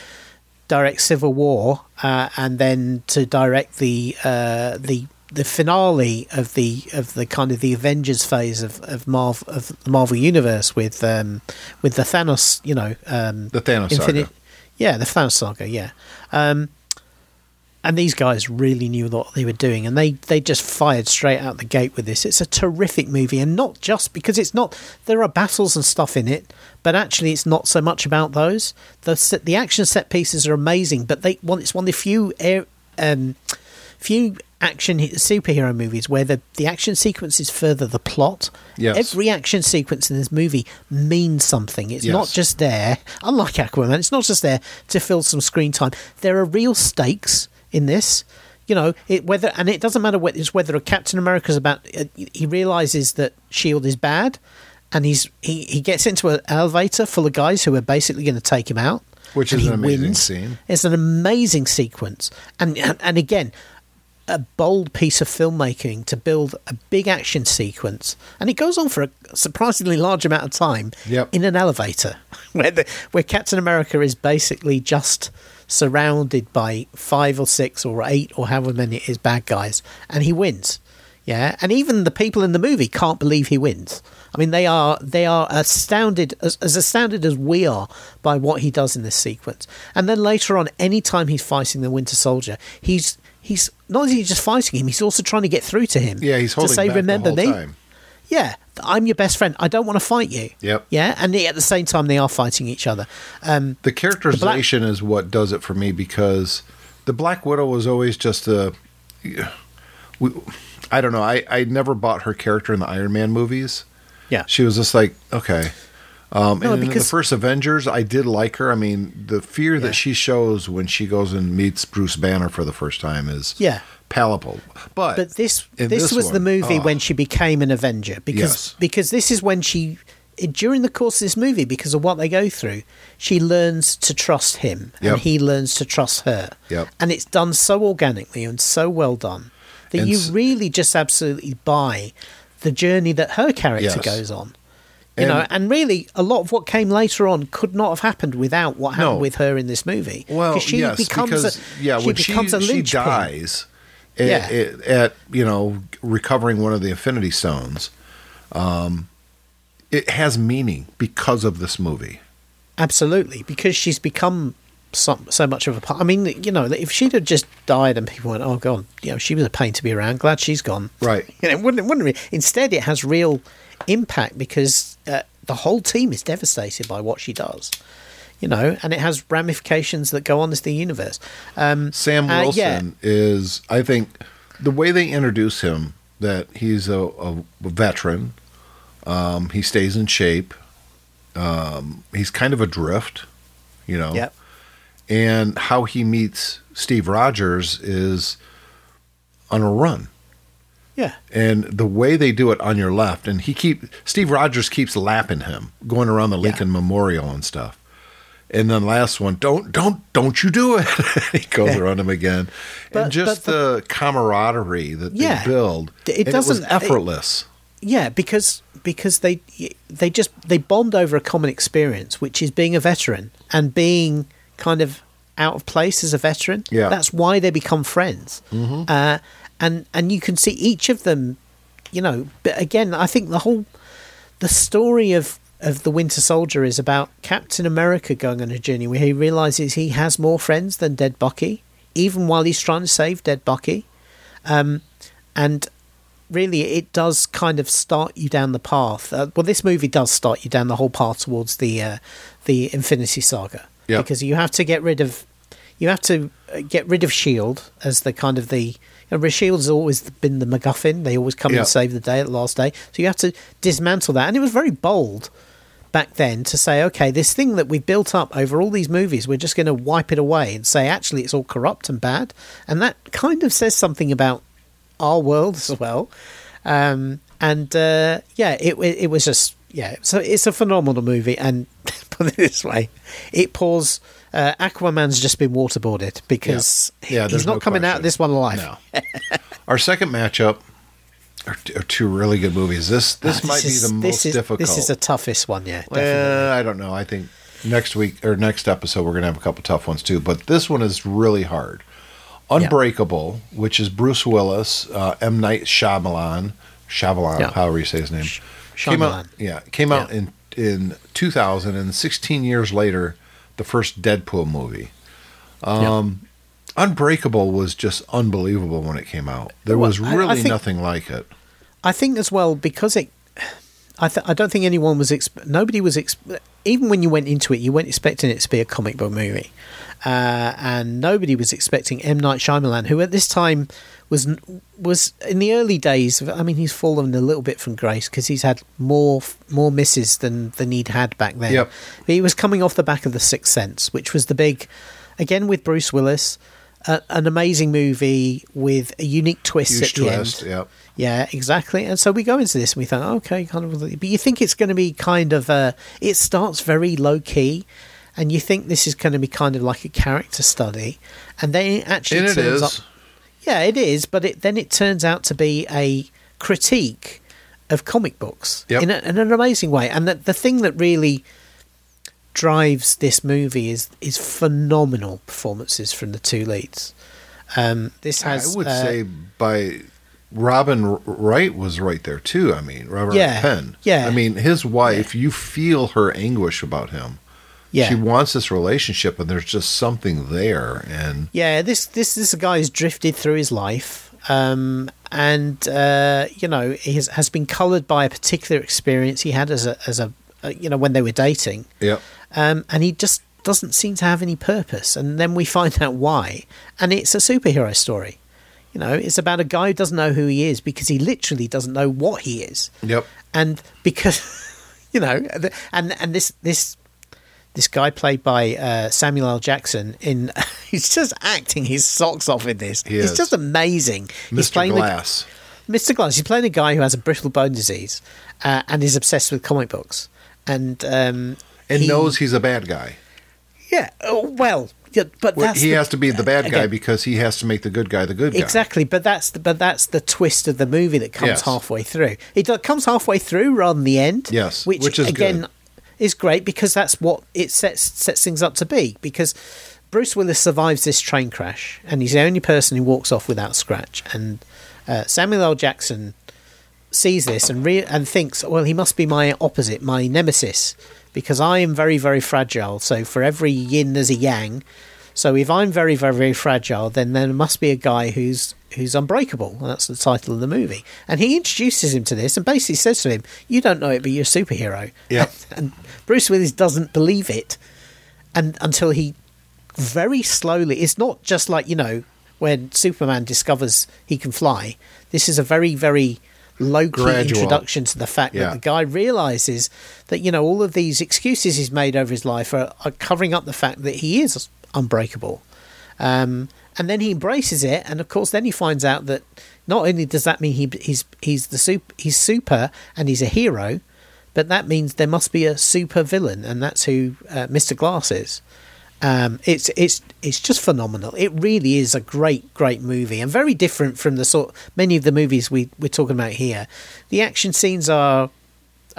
S3: direct Civil War, uh, and then to direct the uh, the the finale of the of the kind of the Avengers phase of of Marvel of the Marvel universe with um, with the Thanos, you know, um,
S2: The Thanos saga.
S3: yeah, the Thanos saga, yeah. Um, and these guys really knew what they were doing, and they they just fired straight out the gate with this. It's a terrific movie, and not just because it's not. There are battles and stuff in it, but actually, it's not so much about those. The set- the action set pieces are amazing, but they one it's one of the few air, um, few action superhero movies where the the action sequences further the plot.
S2: Yes.
S3: Every action sequence in this movie means something. It's not just there. Unlike Aquaman, it's not just there to fill some screen time. There are real stakes in this. You know, it, whether and it doesn't matter whether it's whether a Captain America's about. Uh, he realizes that Shield is bad, and he's he, he gets into an elevator full of guys who are basically going to take him out.
S2: Which is an amazing
S3: wins.
S2: scene.
S3: It's an amazing sequence, and and, and again, a bold piece of filmmaking to build a big action sequence, and it goes on for a surprisingly large amount of time
S2: Yep.
S3: in an elevator, where the, where Captain America is basically just surrounded by five or six or eight or however many it is bad guys, and he wins. Yeah, and even the people in the movie can't believe he wins. I mean, they are they are astounded as, as astounded as we are by what he does in this sequence. And then later on, any time he's fighting the Winter Soldier, he's he's not only just fighting him, he's also trying to get through to him.
S2: Yeah, he's
S3: to
S2: holding
S3: say,
S2: back
S3: "Remember
S2: the whole
S3: me."
S2: time.
S3: Yeah, I'm your best friend. I don't want to fight you.
S2: Yep.
S3: Yeah, and at the same time, they are fighting each other. Um,
S2: The characterization is what does it for me because the Black Widow was always just a. We, I don't know. I, I never bought her character in the Iron Man movies.
S3: yeah,
S2: She was just like, okay. Um,
S3: No,
S2: and in the first Avengers, I did like her. I mean, the fear
S3: Yeah.
S2: that she shows when she goes and meets Bruce Banner for the first time is
S3: Yeah.
S2: palpable. But
S3: But this
S2: in
S3: this, was the movie
S2: oh,
S3: when she became an Avenger because
S2: Yes.
S3: because this is when she during the course of this movie because of what they go through she learns to trust him
S2: Yep.
S3: and he learns to trust her
S2: Yep.
S3: and it's done so organically and so well done that
S2: And
S3: you really just absolutely buy the journey that her character
S2: Yes.
S3: goes on you
S2: And-
S3: know and really a lot of what came later on could not have happened without what happened
S2: No.
S3: with her in this movie
S2: Well,
S3: she
S2: yes,
S3: becomes
S2: because
S3: a,
S2: yeah,
S3: she
S2: when
S3: becomes
S2: she,
S3: a
S2: she dies at,
S3: Yeah.
S2: at, at, you know recovering one of the Infinity Stones, um, it has meaning because of this movie.
S3: Absolutely, because she's become so, so much of a part. I mean, you know, if she'd have just died and people went, "Oh God," you know, she was a pain to be around. Glad she's gone.
S2: Right.
S3: You know, wouldn't it wouldn't it? Instead, it has real impact because the whole team is devastated by what she does. You know, and it has ramifications that go on as the universe. Um,
S2: Sam
S3: uh,
S2: Wilson
S3: yeah.
S2: is, I think, the way they introduce him that he's a, a veteran. Um, he stays in shape. Um, he's kind of adrift, you know.
S3: Yep.
S2: And how he meets Steve Rogers is on a run.
S3: Yeah.
S2: and the way they do it on your left and he keep steve rogers keeps lapping him going around the lincoln memorial and stuff and then last one don't don't don't you do it he goes
S3: Yeah.
S2: around him again
S3: But-
S2: and just
S3: but
S2: the, camaraderie that
S3: Yeah.
S2: they build
S3: It doesn't-
S2: was effortless
S3: Yeah, because because they they just they bond over a common experience, which is being a veteran and being kind of out of place as a veteran.
S2: Yeah.
S3: that's why they become friends. Mm-hmm. Uh, and and you can see each of them, you know. But again, I think the whole the story of of the Winter Soldier is about Captain America going on a journey where he realizes he has more friends than dead Bucky, even while he's trying to save dead Bucky. Um, and really it does kind of start you down the path. Uh, well, this movie does start you down the whole path towards the uh, the Infinity Saga
S2: Yep.
S3: because you have to get rid of you have to uh, get rid of Shield as the kind of the know, Shield's always been the MacGuffin. They always come
S2: Yep.
S3: and save the day at the last day. So you have to dismantle that, and it was very bold back then to say, okay, this thing that we've built up over all these movies, we're just going to wipe it away and say, actually, it's all corrupt and bad. And that kind of says something about our world as well. Um, and uh, yeah, it, it it was just yeah. So it's a phenomenal movie, and put it this way, it pours. Uh, Aquaman's just been waterboarded because
S2: Yeah. Yeah,
S3: he's
S2: there's
S3: not
S2: no
S3: coming out
S2: question.
S3: of this one alive.
S2: no our second matchup are, t- are two really good movies this this
S3: Uh,
S2: might
S3: is-
S2: be the most
S3: this is,
S2: difficult
S3: This is the toughest one, yeah.
S2: Well, i don't know i think next week or next episode, we're gonna have a couple tough ones too. But this one is really hard. Unbreakable, which is Bruce Willis, uh, M Night Shyamalan, Shyamalan,
S3: Yeah.
S2: however you say his name,
S3: Sh-
S2: came out.
S3: Shyamalan.
S2: Yeah, came out
S3: Yeah.
S2: in in 2000, and 16 years later, the first Deadpool movie. Um, Unbreakable was just unbelievable when it came out. There was
S3: I- I
S2: really
S3: think-
S2: nothing like it.
S3: I think as well because it. I th- I don't think anyone was exp- nobody was exp- even when you went into it you weren't expecting it to be a comic book movie, uh, and nobody was expecting M Night Shyamalan who at this time was was in the early days. of- I mean he's fallen a little bit from grace because he's had more more misses than than he'd had back then.
S2: Yep.
S3: But he was coming off the back of the Sixth Sense, which was the big, again with Bruce Willis, uh, an amazing movie with a unique twist
S2: Huge
S3: at the
S2: twist.
S3: end.
S2: Yep.
S3: Yeah, exactly. And so we go into this and we think, okay, kind of, but you think it's going to be kind of, uh, it starts very low key, and you think this is going to be kind of like a character study, and then it actually
S2: And
S3: turns
S2: is.
S3: up. Yeah, it is, but it then it turns out to be a critique of comic books
S2: Yep.
S3: in, a, in an amazing way. And the, the thing that really drives this movie is is phenomenal performances from the two leads. Um, this has,
S2: I would
S3: uh,
S2: say by Robin Wright was right there too. I mean, Robert
S3: Yeah,
S2: Penn.
S3: yeah.
S2: I mean, his wife. You feel her anguish about him.
S3: yeah,
S2: She wants this relationship, and there's just something there. And
S3: Yeah, this this this is guy who's drifted through his life, um, and uh, you know he has, has been coloured by a particular experience he had as a as a uh, you know when they were dating,
S2: yep,
S3: um, and he just doesn't seem to have any purpose. And then we find out why, and it's a superhero story. You know, it's about a guy who doesn't know who he is because he literally doesn't know what he is
S2: yep,
S3: and because you know and and this this this guy played by uh, Samuel L. Jackson in he's just acting his socks off in this.
S2: He
S3: it's
S2: is.
S3: just amazing. He's
S2: Mr.
S3: playing
S2: Glass.
S3: The, Mr. Glass. He's playing a guy who has a brittle bone disease uh, and is obsessed with comic books and um,
S2: and
S3: he-
S2: knows he's a bad guy.
S3: yeah. Oh, well, yeah, but
S2: Well,
S3: that's
S2: he
S3: the-
S2: has to be the bad guy
S3: again,
S2: because he has to make the good guy the good guy.
S3: Exactly, but that's the, but that's the twist of the movie that comes
S2: Yes.
S3: halfway through. It comes halfway through rather than the end.
S2: Yes,
S3: which,
S2: which is
S3: again
S2: good.
S3: is great because that's what it sets sets things up to be. Because Bruce Willis survives this train crash, and he's the only person who walks off without scratch. And uh, Samuel L. Jackson sees this and re- and thinks, well, he must be my opposite, my nemesis, because I am very very fragile. So for every yin there's a yang. So if I'm very very very fragile, then there must be a guy who's who's unbreakable. And that's the title of the movie. And he introduces him to this and basically says to him, "You don't know it, but you're a superhero."
S2: Yeah.
S3: and Bruce Willis doesn't believe it, and until he very slowly. It's not just like you know when Superman discovers he can fly. This is a very very low key
S2: Gradual.
S3: introduction to the fact
S2: Yeah.
S3: that the guy realizes that you know all of these excuses he's made over his life are, are covering up the fact that he is unbreakable. Um, and then he embraces it, and of course, then he finds out that not only does that mean he, he's he's the super, he's super and he's a hero, but that means there must be a super villain, and that's who uh, Mr. Glass is. Um, it's it's it's just phenomenal. It really is a great great movie, and very different from the sort many of the movies we we're talking about here. The action scenes are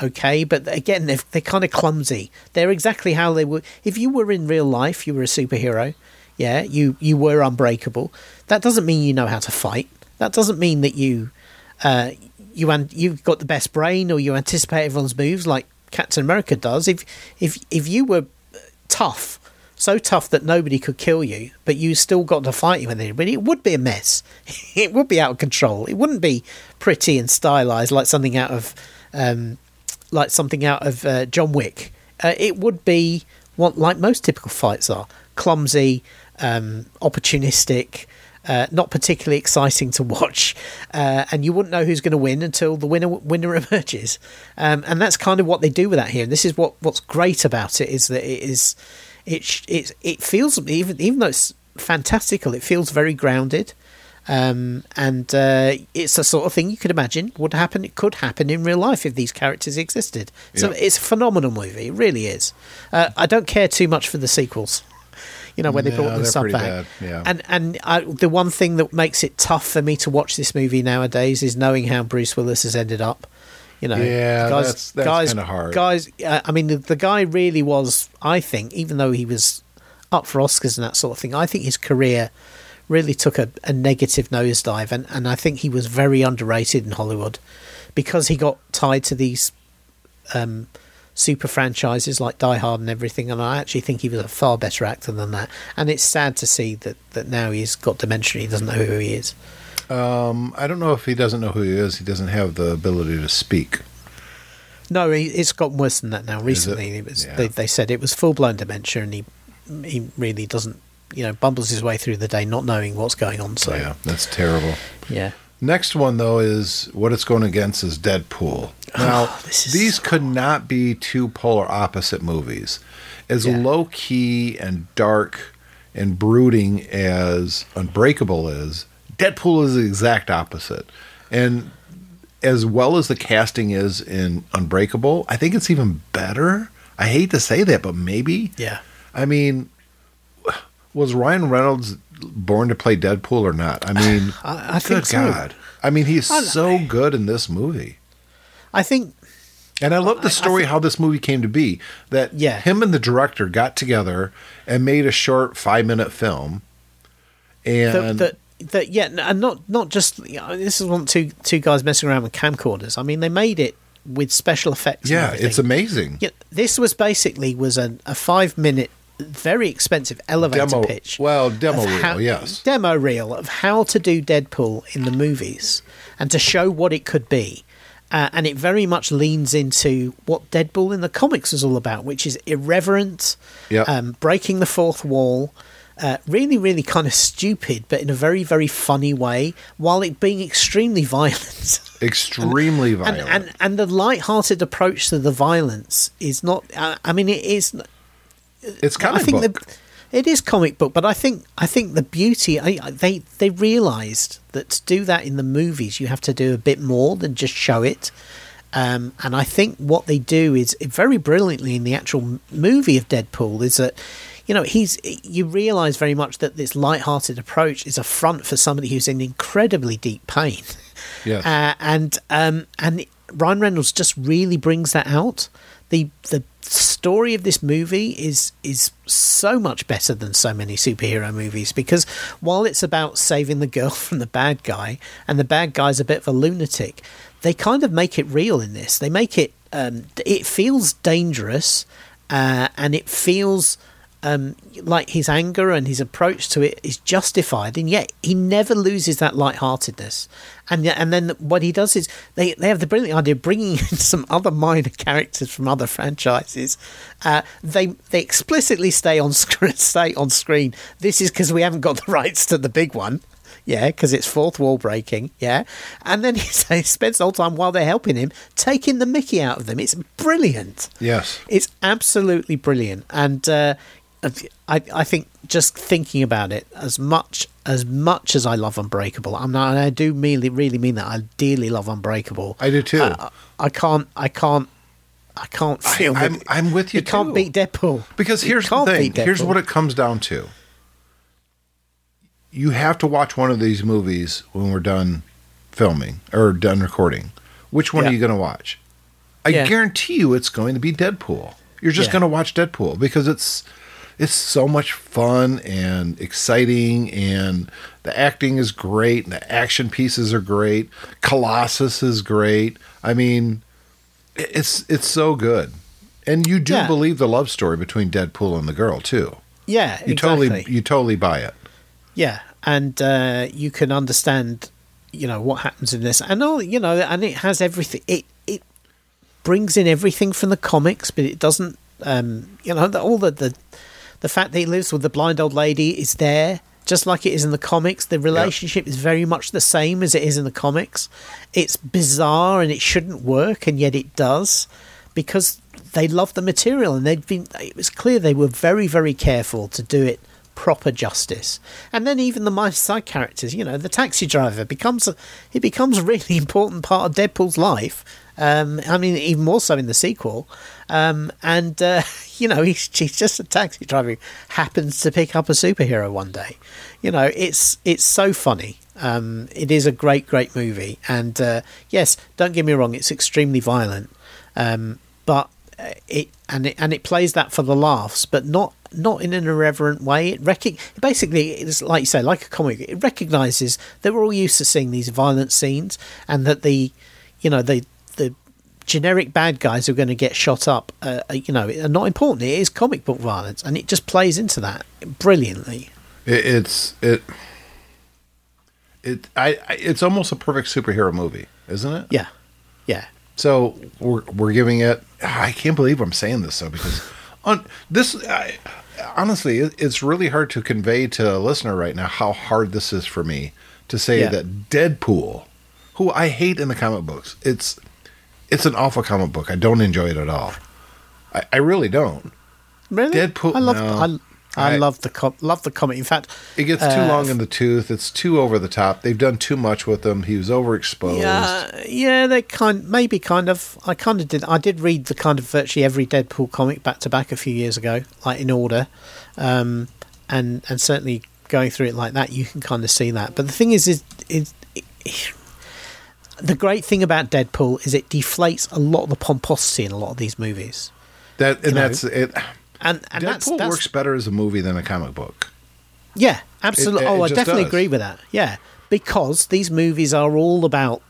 S3: okay, but again, they're, they're kind of clumsy. They're exactly how they were. If you were in real life, you were a superhero. Yeah, you you were unbreakable. That doesn't mean you know how to fight. That doesn't mean that you uh, you and you've got the best brain or you anticipate everyone's moves like Captain America does. If if if you were tough, so tough that nobody could kill you, but you still got to fight him with anybody, it would be a mess. it would be out of control. It wouldn't be pretty and stylized like something out of um, like something out of uh, John Wick. Uh, it would be what like most typical fights are: clumsy, um, opportunistic. Uh, not particularly exciting to watch, uh, and you wouldn't know who's going to win until the winner winner emerges, um, and that's kind of what they do with that here. And this is what what's great about it is that it is it it it feels even even though it's fantastical, it feels very grounded. Um, and uh, it's the sort of thing you could imagine would happen. It could happen in real life if these characters existed. So it's a phenomenal movie. It really is. Uh, I don't care too much for the sequels. You know when they
S2: No,
S3: brought the stuff back.
S2: yeah.
S3: And and I, the one thing that makes it tough for me to watch this movie nowadays is knowing how Bruce Willis has ended up. You know,
S2: Yeah,
S3: guys,
S2: that's- that's
S3: guys,
S2: hard.
S3: Guys, uh, I mean, the, the guy really was. I think, even though he was up for Oscars and that sort of thing, I think his career really took a, a negative nosedive, and, and I think he was very underrated in Hollywood because he got tied to these um, super franchises like Die Hard and everything. And I actually think he was a far better actor than that. And it's sad to see that, that now he's got dementia. He doesn't know who he is.
S2: Um, I don't know if he doesn't know who he is. He doesn't have the ability to speak.
S3: No, he, it's gotten worse than that now. Recently, it was
S2: Yeah.
S3: they, they said it was full blown dementia, and he he really doesn't, you know, bumbles his way through the day not knowing what's going on. So
S2: yeah, that's terrible.
S3: yeah.
S2: Next one though is what it's going against is Deadpool. Now
S3: Oh, is
S2: these
S3: so
S2: could not be two polar opposite movies. As
S3: Yeah.
S2: low key and dark and brooding as Unbreakable is, Deadpool is the exact opposite. And as well as the casting is in Unbreakable, I think it's even better. I hate to say that, but maybe.
S3: Yeah.
S2: I mean, was Ryan Reynolds born to play Deadpool or not? I mean,
S3: I- I
S2: good
S3: think so.
S2: God. I mean, he's
S3: I-
S2: so good in this movie.
S3: I think
S2: And I love the story how this movie came to be. That
S3: Yeah.
S2: him and the director got together and made a short five minute film. And
S3: that that yeah, and not not just you know, this is one two two guys messing around with camcorders. I mean, they made it with special effects.
S2: yeah, it's amazing.
S3: Yeah, this was basically was a, a five minute, very expensive elevator
S2: Demo-
S3: pitch.
S2: well, demo reel, yes.
S3: demo reel of how to do Deadpool in the movies and to show what it could be. Uh, and it very much leans into what Deadpool in the comics was all about, which is irreverent,
S2: Yeah.
S3: um, breaking the fourth wall, uh, really, really kind of stupid, but in a very, very funny way, while it being extremely violent.
S2: Extremely
S3: and,
S2: violent.
S3: and and the light-hearted approach to the violence is not. I, I mean, it is.
S2: it's
S3: kind
S2: of I
S3: think
S2: book.
S3: the, it is comic book, but I think I think the beauty. I, I- they they realised that to do that in the movies, you have to do a bit more than just show it. Um, and I think what they do is very brilliantly in the actual movie of Deadpool is that you know he's you realise very much that this light-hearted approach is a front for somebody who's in incredibly deep pain.
S2: Yes.
S3: Uh, and um, and Ryan Reynolds just really brings that out. the The story of this movie is is so much better than so many superhero movies because while it's about saving the girl from the bad guy, and the bad guy's a bit of a lunatic, they kind of make it real in this. They make it um, it feels dangerous, uh, and it feels um, like his anger and his approach to it is justified, and yet he never loses that lightheartedness. And yet- and then what he does is they, they have the brilliant idea of bringing in some other minor characters from other franchises. Uh, they they explicitly stay on screen. Stay on screen. This is because we haven't got the rights to the big one. Yeah, because it's fourth wall breaking. Yeah, and then he, he spends the whole time while they're helping him taking the Mickey out of them. It's brilliant.
S2: yes.
S3: It's absolutely brilliant, and uh, I I think just thinking about it as much as much as I love Unbreakable, I'm not, and I do really really mean that I dearly love Unbreakable.
S2: I do too.
S3: I, I can't I can't I can't feel.
S2: I'm-
S3: that-
S2: I'm with you
S3: You can't beat Deadpool
S2: Because here's the thing. Here's what it comes down to. You have to watch one of these movies when we're done filming or done recording. Which one
S3: Yeah.
S2: are you going to watch? I
S3: Yeah.
S2: guarantee you it's going to be Deadpool. You're just
S3: Yeah.
S2: going to watch Deadpool because it's it's so much fun and exciting and the acting is great and the action pieces are great. Colossus is great. I mean, it's it's so good. And you do
S3: Yeah.
S2: believe the love story between Deadpool and the girl too.
S3: Yeah,
S2: You
S3: exactly.
S2: totally you totally buy it.
S3: Yeah, and uh, you can understand, you know, what happens in this, and all you know, and it has everything. It it brings in everything from the comics, but it doesn't. Um, you know, the, all the, the the fact that he lives with the blind old lady is there, just like it is in the comics. The relationship is very much the same as it is in the comics. It's bizarre and it shouldn't work, and yet it does because they love the material and they'd been. It was clear they were very, very careful to do it proper justice. And then even the minor side characters, you know, the taxi driver becomes a, he becomes a really important part of Deadpool's life. Um, I mean, even more so in the sequel. Um, and uh, you know, he's, he's just a taxi driver who happens to pick up a superhero one day. You know, it's it's so funny. Um, it is a great, great movie, and uh, yes, don't get me wrong, it's extremely violent, um, but uh, it and it and it plays that for the laughs, but not not in an irreverent way. It rec- basically it's like you say, like a comic. It recognizes that we're all used to seeing these violent scenes, and that the you know the generic bad guys who are going to get shot up, uh, uh, you know, are not important. It is comic book violence, and it just plays into that brilliantly.
S2: It, it's it. It I, I it's almost a perfect superhero movie, isn't it?
S3: Yeah, yeah.
S2: So we're we're giving it. I can't believe I'm saying this though because on this, I, honestly, it, it's really hard to convey to a listener right now how hard this is for me to say
S3: Yeah.
S2: that Deadpool, who I hate in the comic books, it's it's an awful comic book. I don't enjoy it at all. I, I really don't.
S3: Really,
S2: Deadpool-
S3: I love.
S2: no.
S3: I, I,
S2: I-
S3: love the com- love the comic. In fact,
S2: It gets too
S3: uh,
S2: long in the tooth. It's too over the top. They've done too much with him. He was overexposed.
S3: Yeah, yeah, they kind maybe kind of. I kind of did. I did read the kind of virtually every Deadpool comic back to back a few years ago, like in order, um, and and certainly going through it like that, you can kind of see that. But the thing is, is, is the great thing about Deadpool is it deflates a lot of the pomposity in a lot of these movies,
S2: That and
S3: you know,
S2: that's it.
S3: and and
S2: Deadpool
S3: that's, that's
S2: works better as a movie than a comic book.
S3: Yeah, absolutely.
S2: It- it
S3: oh, I definitely
S2: does.
S3: agree with that. Yeah, because these movies are all about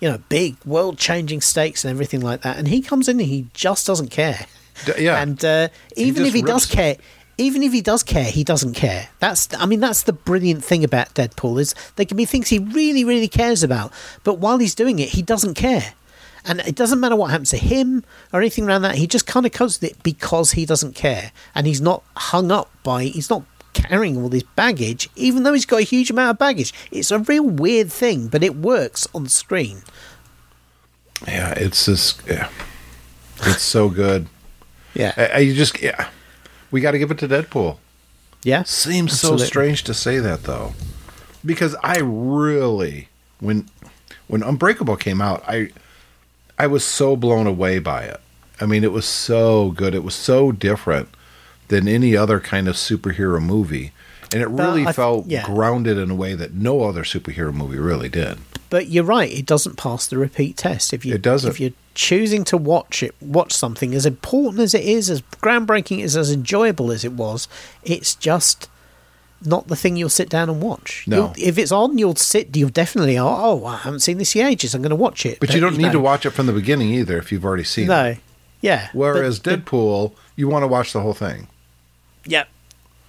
S3: you know big world-changing stakes and everything like that, and he comes in and he just doesn't care.
S2: D- yeah.
S3: and uh, even
S2: just
S3: if he does care. Even if he does care, he doesn't care. That's, I mean, that's the brilliant thing about Deadpool is there can be things he really, really cares about, but while he's doing it, he doesn't care, and it doesn't matter what happens to him or anything around that. He just kind of comes with it because he doesn't care, and he's not hung up by, he's not carrying all this baggage, even though he's got a huge amount of baggage. It's a real weird thing, but it works on screen.
S2: Yeah, it's just yeah, it's so good.
S3: Yeah,
S2: I, I just yeah, we got to give it to Deadpool.
S3: yeah.
S2: Seems
S3: Absolutely.
S2: so strange to say that though, because I really when when Unbreakable came out, I I was so blown away by it. I mean, it was so good. It was so different than any other kind of superhero movie, and it really
S3: th-
S2: felt
S3: yeah.
S2: grounded in a way that no other superhero movie really did.
S3: But you're right; it doesn't pass the repeat test. If you
S2: It doesn't.
S3: if you're choosing to watch it, watch something as important as it is, as groundbreaking as as enjoyable as it was, it's just not the thing you'll sit down and watch.
S2: No.
S3: You'll, if it's on, you'll sit. You'll definitely. Oh, oh, I haven't seen this in ages. I'm going to watch it.
S2: But you don't need
S3: know,
S2: to watch it from the beginning either if you've already seen it.
S3: No. Yeah.
S2: Whereas
S3: but- but-
S2: Deadpool, you want to watch the whole thing.
S3: Yep.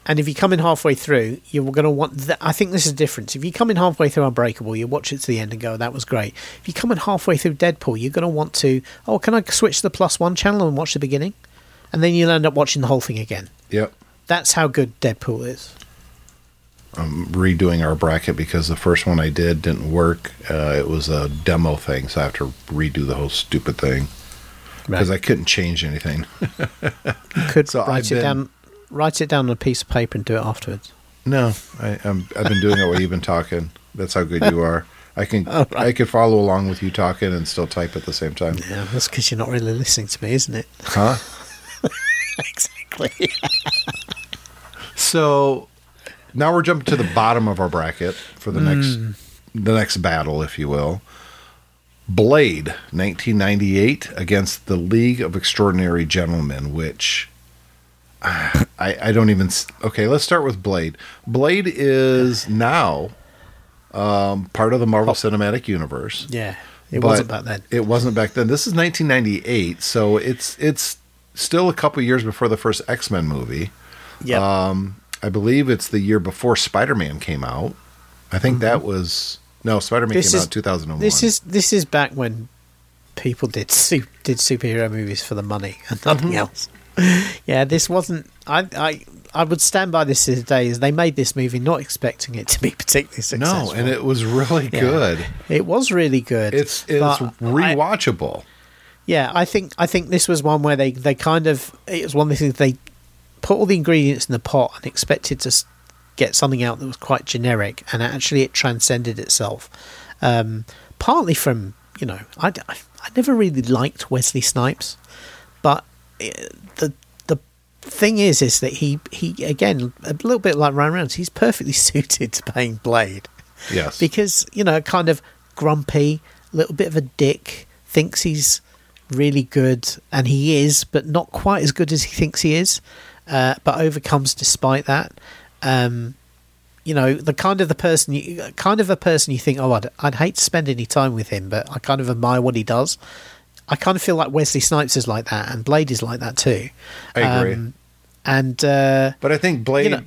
S3: And if you come in halfway through, you're going to want. Th- I think this is the difference. If you come in halfway through Unbreakable, you watch it to the end and go, "That was great." If you come in halfway through Deadpool, you're going to want to. Oh, can I switch to the plus one channel and watch the beginning? And then you'll end up watching the whole thing again.
S2: Yep.
S3: That's how good Deadpool is.
S2: I'm redoing our bracket because the first one I did didn't work. Uh, it was a demo thing, so I have to redo the whole stupid thing because I couldn't change anything.
S3: You could
S2: So
S3: write
S2: I've
S3: it
S2: been-
S3: down. Write it down on a piece of paper and do it afterwards.
S2: No, I, I'm, I've been doing it while you've been talking. That's how good you are. I can
S3: right.
S2: I could follow along with you talking and still type at the same time.
S3: Yeah, that's because you're not really listening to me, isn't it?
S2: Huh?
S3: exactly.
S2: So now we're jumping to the bottom of our bracket for the next
S3: Hmm.
S2: the next battle, if you will. Blade, 1998, against the League of Extraordinary Gentlemen, which I, I don't even. Okay, let's start with Blade. Blade is now um, part of the Marvel Cinematic Universe.
S3: Yeah, it wasn't back then.
S2: It wasn't back then. This is 1998, so it's it's still a couple years before the first X Men movie.
S3: Yeah.
S2: Um, I believe it's the year before Spider Man came out. I think that was no Spider Man
S3: Mm-hmm.
S2: Came
S3: is-
S2: out in 2001.
S3: This is this is back when people did su- did superhero movies for the money and nothing
S2: Mm-hmm.
S3: else. Yeah, this wasn't. I I I would stand by this today. Is they made this movie not expecting it to be particularly successful.
S2: no, and it was really
S3: Yeah.
S2: good.
S3: it was really good.
S2: It's it's
S3: but I-
S2: rewatchable.
S3: yeah, I think I think this was one where they they kind of it was one of the things they put all the ingredients in the pot and expected to get something out that was quite generic, and actually it transcended itself. Um, partly from you know I I never really liked Wesley Snipes, but the the thing is is that he he again a little bit like Ryan Reynolds, he's perfectly suited to playing Blade.
S2: Yes.
S3: because you know, kind of grumpy, little bit of a dick, thinks he's really good, and he is, but not quite as good as he thinks he is. Uh, but overcomes despite that. Um, you know, the kind of the person, you, kind of a person you think, oh, I'd, I'd hate to spend any time with him, but I kind of admire what he does. I kind of feel like Wesley Snipes is like that, and Blade is like that too.
S2: I agree.
S3: Um, and uh,
S2: but I think Blade,
S3: you know-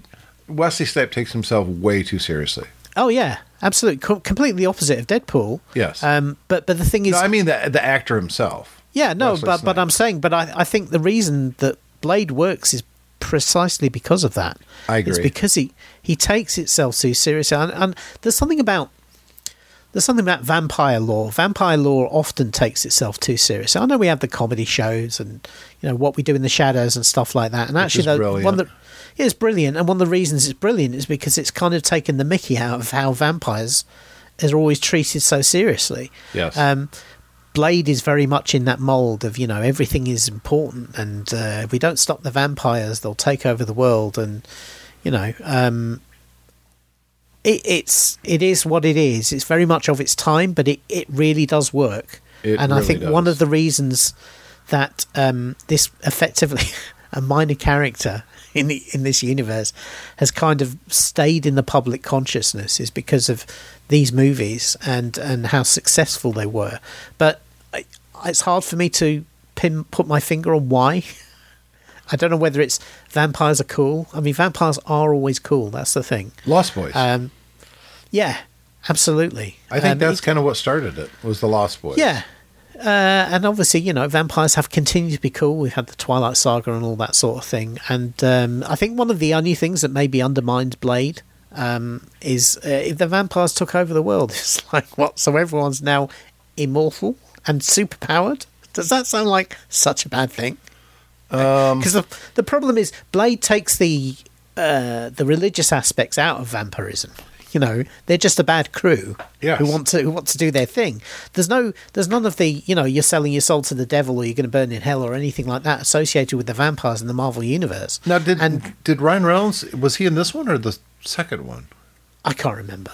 S2: Wesley Snipes takes himself way too seriously.
S3: oh yeah, absolutely, Co- completely opposite of Deadpool.
S2: Yes.
S3: Um, but but the thing is,
S2: no, I mean the the actor himself.
S3: Yeah, no,
S2: Wesley
S3: but but I'm saying, but I, I think the reason that Blade works is precisely because of that.
S2: I
S3: It's
S2: agree.
S3: because he he takes itself too seriously, and, and there's something about there's something about vampire lore. Vampire lore often takes itself too seriously. I know we have the comedy shows and you know what we do in the shadows and stuff like that, and actually,
S2: brilliant.
S3: one that yeah, it's brilliant, and one of the reasons it's brilliant is because it's kind of taken the Mickey out of how vampires are always treated so seriously.
S2: Yes.
S3: Um, Blade is very much in that mold of you know everything is important, and uh, if we don't stop the vampires, they'll take over the world, and you know, um, it, it's it is what it is. It's very much of its time, but it, it really does work.
S2: It
S3: and I
S2: really
S3: think one of the reasons that um, this effectively a minor character in the, in this universe has kind of stayed in the public consciousness is because of these movies and and how successful they were. But I, it's hard for me to pin put my finger on why. I don't know whether it's vampires are cool. I mean, vampires are always cool. That's the thing.
S2: Lost Boys.
S3: Um, yeah, absolutely.
S2: I think
S3: Um,
S2: that's kind of what started it. Was the Lost Boys?
S3: yeah. Uh, and obviously, you know, vampires have continued to be cool. We've had the Twilight Saga and all that sort of thing. And um, I think one of the only things that maybe undermined Blade um, is uh, if the vampires took over the world. It's like, what? So everyone's now immortal and superpowered? Does that sound like such a bad thing?
S2: Um,
S3: Because the, the problem is, Blade takes the uh, the religious aspects out of vampirism. You know, they're just a bad crew
S2: Yes.
S3: who want to who want to do their thing. There's no, there's none of the, you know, you're selling your soul to the devil or you're going to burn in hell or anything like that associated with the vampires in the Marvel universe.
S2: now, did
S3: and
S2: did Ryan Reynolds was he in this one or the second one?
S3: I can't remember.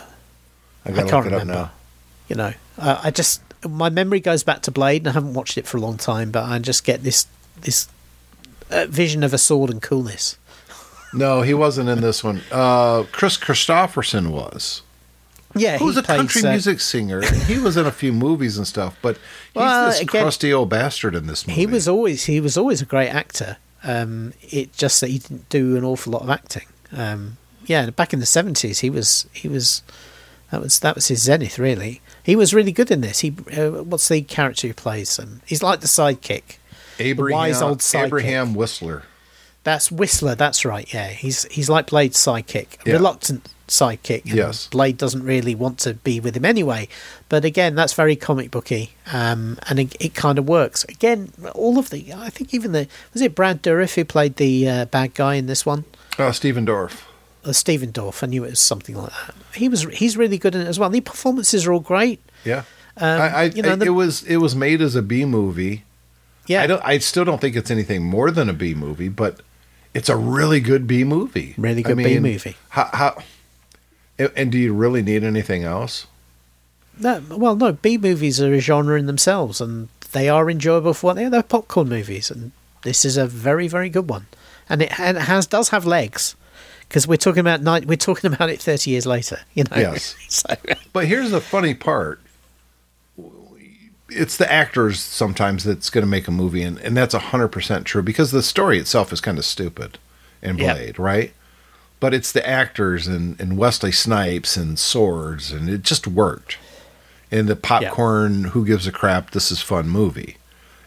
S2: I
S3: I can't
S2: look it up
S3: remember. You know, uh, I just my memory goes back to Blade, and I haven't watched it for a long time, but I just get this this uh, vision of a sword and coolness.
S2: No, he wasn't in this one. Uh, Kris Kristofferson was.
S3: Yeah,
S2: Who's a
S3: plays,
S2: country
S3: uh,
S2: music singer. He was in a few movies and stuff, but he's
S3: Well,
S2: this
S3: again,
S2: crusty old bastard in this movie.
S3: He was always he was always a great actor. Um, it just that he didn't do an awful lot of acting. Um, yeah, back in the seventies, he was he was that was that was his zenith. Really, he was really good in this. He uh, what's the character he plays? Um, he's like the sidekick.
S2: Abraham,
S3: wise old sidekick.
S2: Abraham Whistler.
S3: That's Whistler. That's right. Yeah, he's he's like Blade's sidekick,
S2: Yeah.
S3: reluctant sidekick. and
S2: Yes.
S3: Blade doesn't really want to be with him anyway. But again, that's very comic booky, um, and it, it kind of works. Again, all of the I think even the was it Brad Dourif who played the uh, bad guy in this one.
S2: Uh, Stephen Dorff.
S3: Uh, Stephen Dorff. I knew it was something like that. He was he's really good in it as well. The performances are all great.
S2: Yeah,
S3: Um,
S2: I, I,
S3: you know,
S2: I-
S3: the-
S2: it was it was made as a B movie.
S3: Yeah,
S2: I don't. I still don't think it's anything more than a B movie, but it's a really good B movie.
S3: Really
S2: I
S3: good B movie.
S2: How, how? and- And do you really need anything else?
S3: No, well, no, B movies are a genre in themselves, and they are enjoyable for what they are. They're popcorn movies, and this is a very, very good one, and it, and it has does have legs because we're talking about night. We're talking about it thirty years later. You know.
S2: Yes.
S3: so
S2: But here's the funny part. It's the actors sometimes that's going to make a movie, and, and that's 100% true because the story itself is kind of stupid in
S3: Yep.
S2: Blade, right? But it's the actors and, and Wesley Snipes and swords, and it just worked. And the popcorn, who gives a crap, this is fun movie.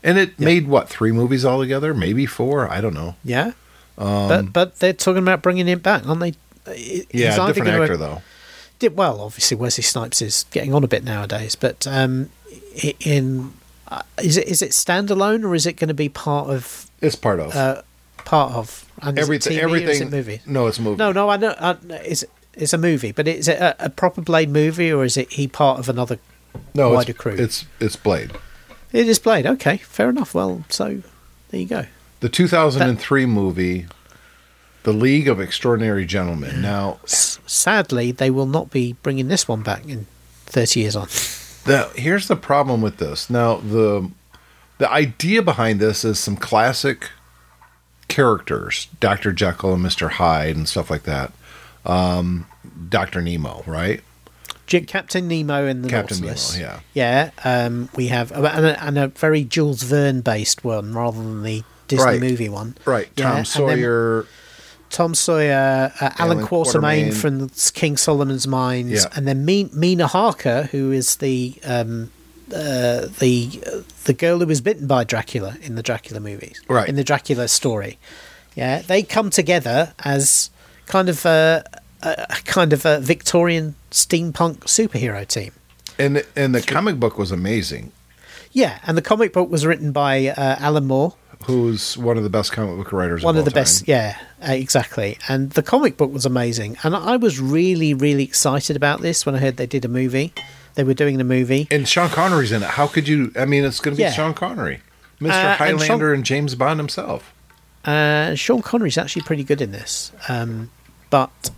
S2: And it made what, three movies altogether? Maybe four? I don't know.
S3: yeah, but but they're talking about bringing it back, aren't they? He's
S2: Yeah, different actor, though.
S3: did well. Obviously, Wesley Snipes is getting on a bit nowadays, but um, in uh, is it is it standalone or is it going to be part of
S2: It's part of.
S3: uh, part of and
S2: everything.
S3: Is
S2: everything.
S3: movie?
S2: No, it's a movie.
S3: No, no, I know. Uh, it's it's a movie, but is it a, a proper Blade movie or is it he part of another?
S2: no,
S3: wider
S2: it's,
S3: crew.
S2: It's, it's Blade.
S3: It is Blade. Okay, fair enough. Well, so there you go.
S2: The 2003 movie The League of Extraordinary Gentlemen. Now,
S3: S- sadly, they will not be bringing this one back in 30 years on.
S2: the, here's the problem with this. Now, the the idea behind this is some classic characters, Dr. Jekyll and Mr. Hyde and stuff like that. Um, Dr. Nemo, right?
S3: Captain Nemo and the
S2: Captain
S3: Nautilus.
S2: Nemo,
S3: Yeah. Um, we have and a, and a very Jules Verne based one rather than the Disney
S2: Right.
S3: movie one.
S2: Right.
S3: Yeah,
S2: Tom
S3: and then
S2: Sawyer.
S3: Tom Sawyer, uh, Alan,
S2: Alan
S3: Quatermain
S2: Quatermain.
S3: from King Solomon's Mines,
S2: Yeah.
S3: and then Mi- Mina Harker, who is the um, uh, the the girl who was bitten by Dracula in the Dracula movies,
S2: Right.
S3: In the Dracula story, yeah, they come together as kind of a, a a kind of a Victorian steampunk superhero team.
S2: And, and the comic book was amazing.
S3: Yeah, and the comic book was written by uh, Alan Moore,
S2: Who's one of the best comic book writers
S3: one
S2: of,
S3: of the
S2: all
S3: best yeah uh, exactly. And the comic book was amazing. And i was really really excited about this when i heard they did a movie. They were doing the movie.
S2: And Sean Connery's in it. How could you? I mean, it's going to be
S3: Yeah.
S2: Sean Connery, Mr.
S3: Uh, and
S2: Highlander,
S3: Sean-
S2: and James Bond himself.
S3: uh, sean connery's actually pretty good in this. Um, but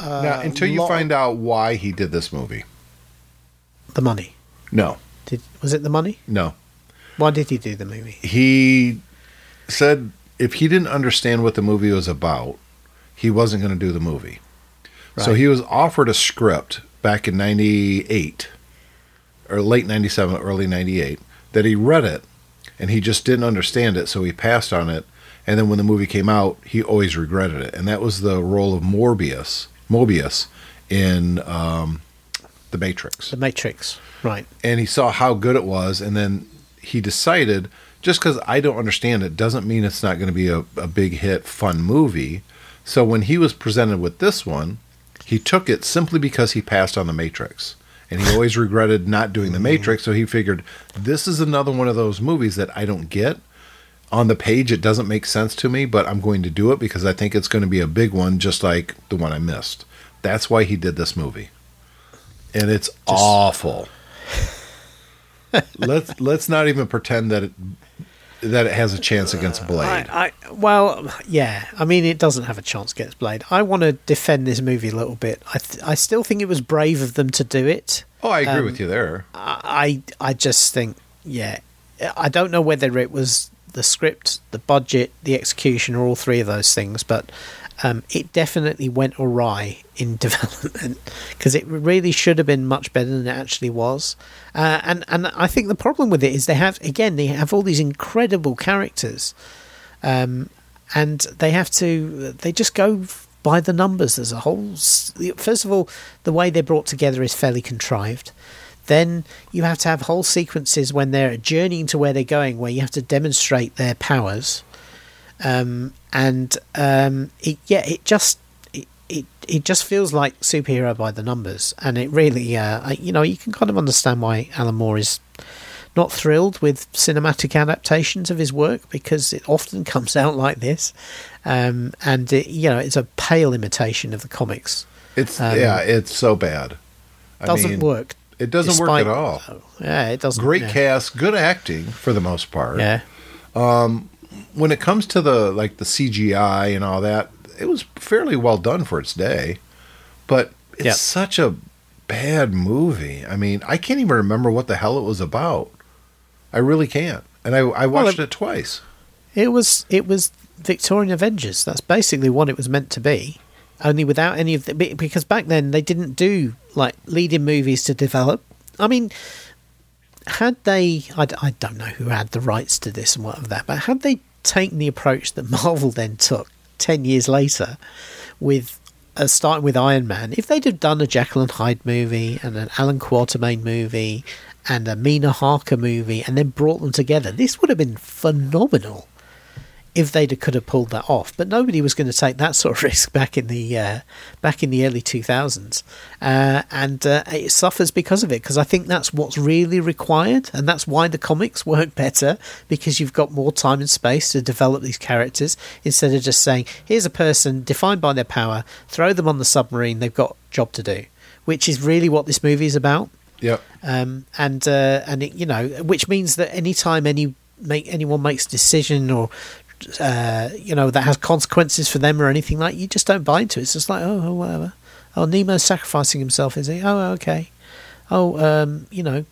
S2: now, until you find out why he did this movie,
S3: the money.
S2: No,
S3: did was it the money?
S2: No,
S3: why did he do the movie?
S2: He said if he didn't understand what the movie was about, he wasn't going to do the movie. So he was offered a script back in '98 or late '97, early '98 that he read it and he just didn't understand it, so he passed on it. And then when the movie came out, he always regretted it, and that was the role of Morbius, Mobius, in um, the Matrix
S3: the matrix right
S2: and he saw how good it was and then he decided just because i don't understand it doesn't mean it's not going to be a, a big hit fun movie. So when he was presented with this one he took it simply because he passed on the matrix. And he always regretted not doing the mm-hmm. matrix so he figured this is another one of those movies that i don't get. On the page it doesn't make sense to me but i'm going to do it because i think it's going to be a big one just like the one i missed. That's why he did this movie. And it's awful. Let's let's not even pretend that it that it has a chance against Blade.
S3: I, I well yeah. I mean it doesn't have a chance against blade. I want to defend this movie a little bit. I th- i still think it was brave of them to do it.
S2: Oh, I agree
S3: um,
S2: with you there.
S3: I I just think yeah, I don't know whether it was the script, the budget, the execution, or all three of those things, but um, it definitely went awry in development because it really should have been much better than it actually was. Uh, and and I think the problem with it is they have again they have all these incredible characters, um, and they have to they just go by the numbers. There's a whole first of all the way they're brought together is fairly contrived. Then you have to have whole sequences when they're journeying to where they're going, where you have to demonstrate their powers. Um, and um, it, yeah, it just it, it it just feels like superhero by the numbers, and it really, uh, I- you know, you can kind of understand why Alan Moore is not thrilled with cinematic adaptations of his work because it often comes out like this, um, and it, you know, it's a pale imitation of the comics.
S2: It's
S3: um,
S2: yeah, it's so bad. I
S3: Doesn't
S2: mean,
S3: work.
S2: It doesn't work at all.
S3: Yeah, it doesn't.
S2: Great
S3: yeah.
S2: cast, good acting for the most part.
S3: Yeah.
S2: When it comes to the like the CGI and all that, it was fairly well done for its day. But it's such a bad movie. I mean, I can't even remember what the hell it was about. I really can't. And I, I
S3: Well,
S2: watched
S3: it-
S2: it twice.
S3: It was it was Victorian Avengers. That's basically what it was meant to be. Only without any of the because back then they didn't do like leading movies to develop. I mean, had they? I, I don't know who had the rights to this and whatever that, but had they taken the approach that Marvel then took ten years later, with uh, starting with Iron Man, if they'd have done a Jekyll and Hyde movie and an Allan Quatermain movie and a Mina Harker movie and then brought them together, this would have been phenomenal if they could have pulled that off. But nobody was going to take that sort of risk back in the uh, back in the early two thousands, uh, and uh, it suffers because of it. Because I think that's what's really required, and that's why the comics work better because you've got more time and space to develop these characters instead of just saying, "Here's a person defined by their power, throw them on the submarine, they've got a job to do," which is really what this movie is about
S2: Yep.
S3: um, and uh, and it, you know, which means that anytime any make anyone makes a decision or uh, you know, that has consequences for them or anything like. You just don't buy into it. It's just like, oh, oh whatever. Oh, Nemo's sacrificing himself, is he? Oh, okay. Oh, um, you know,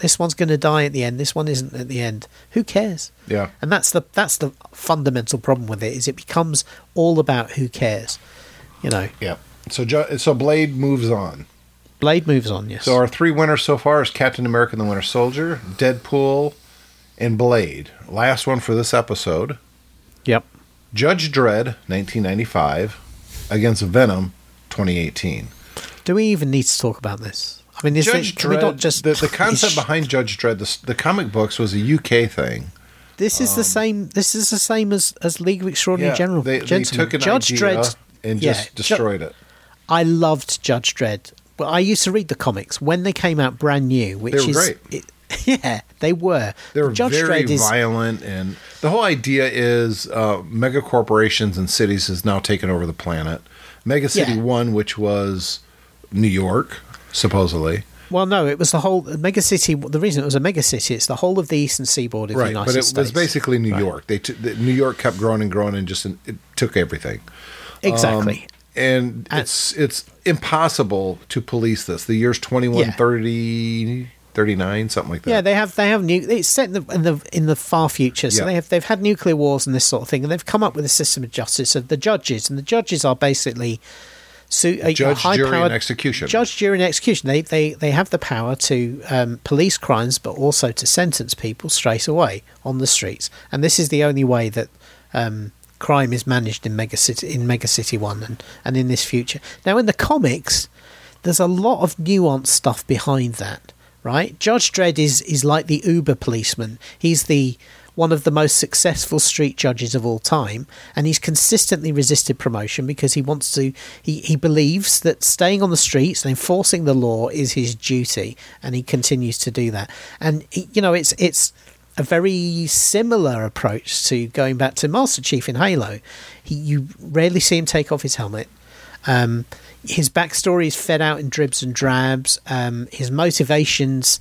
S3: this one's going to die at the end. This one isn't at the end. Who cares?
S2: Yeah.
S3: And that's the that's the fundamental problem with it is it becomes all about who cares. You know,
S2: Yeah. So so Blade moves on.
S3: Blade moves on. Yes.
S2: So our three winners so far is Captain America and the Winter Soldier, Deadpool, and Blade. Last one for this episode.
S3: Yep.
S2: Judge Dredd, 1995, against Venom, 2018.
S3: Do we even need to talk about this? I mean, is
S2: Judge
S3: it, we not just
S2: the, the concept behind Judge Dredd, the, the comic books was a UK thing.
S3: This is the um, same. This is the same as as League of Extraordinary General
S2: they, they took an
S3: Judge Dredd.
S2: and
S3: yeah,
S2: just
S3: Ju-
S2: destroyed it.
S3: I loved Judge Dredd. Well, I used to read the comics when they came out brand new, which is
S2: great.
S3: It, yeah, they were.
S2: They were
S3: Judge
S2: very
S3: Dredd is
S2: violent, and the whole idea is uh, mega corporations and cities has now taken over the planet. Mega City
S3: Yeah.
S2: One, which was New York, supposedly,
S3: well, no, it was the whole mega city. The reason it was a mega city, it's the whole of the eastern seaboard of the
S2: right?
S3: United
S2: But it
S3: States.
S2: was basically New
S3: Right.
S2: York. They t- the, New York kept growing and growing, and just it took everything.
S3: exactly.
S2: Um, and
S3: And-
S2: it's it's impossible to police this. The year's 21,
S3: Yeah.
S2: 30, 39, something like that.
S3: Yeah, they have they have new. It's set in the in the, in the far future, so
S2: Yeah.
S3: they have they've had nuclear wars and this sort of thing, and they've come up with a system of justice of the judges, and the judges are basically so a,
S2: Judge,
S3: high
S2: jury,
S3: powered
S2: and execution.
S3: judge, jury, and execution. They they they have the power to um, police crimes, but also to sentence people straight away on the streets, and this is the only way that. Um, crime is managed in mega city in mega city one and, and in this future now in the comics there's a lot of nuanced stuff behind that, right? Judge Dredd is is like the Uber policeman. He's the one of the most successful street judges of all time, and he's consistently resisted promotion because he wants to. He he believes that staying on the streets and enforcing the law is his duty, and he continues to do that. And you know, it's it's a very similar approach to going back to Master Chief in Halo. He, you rarely see him take off his helmet. Um, his backstory is fed out in dribs and drabs. Um, his motivations,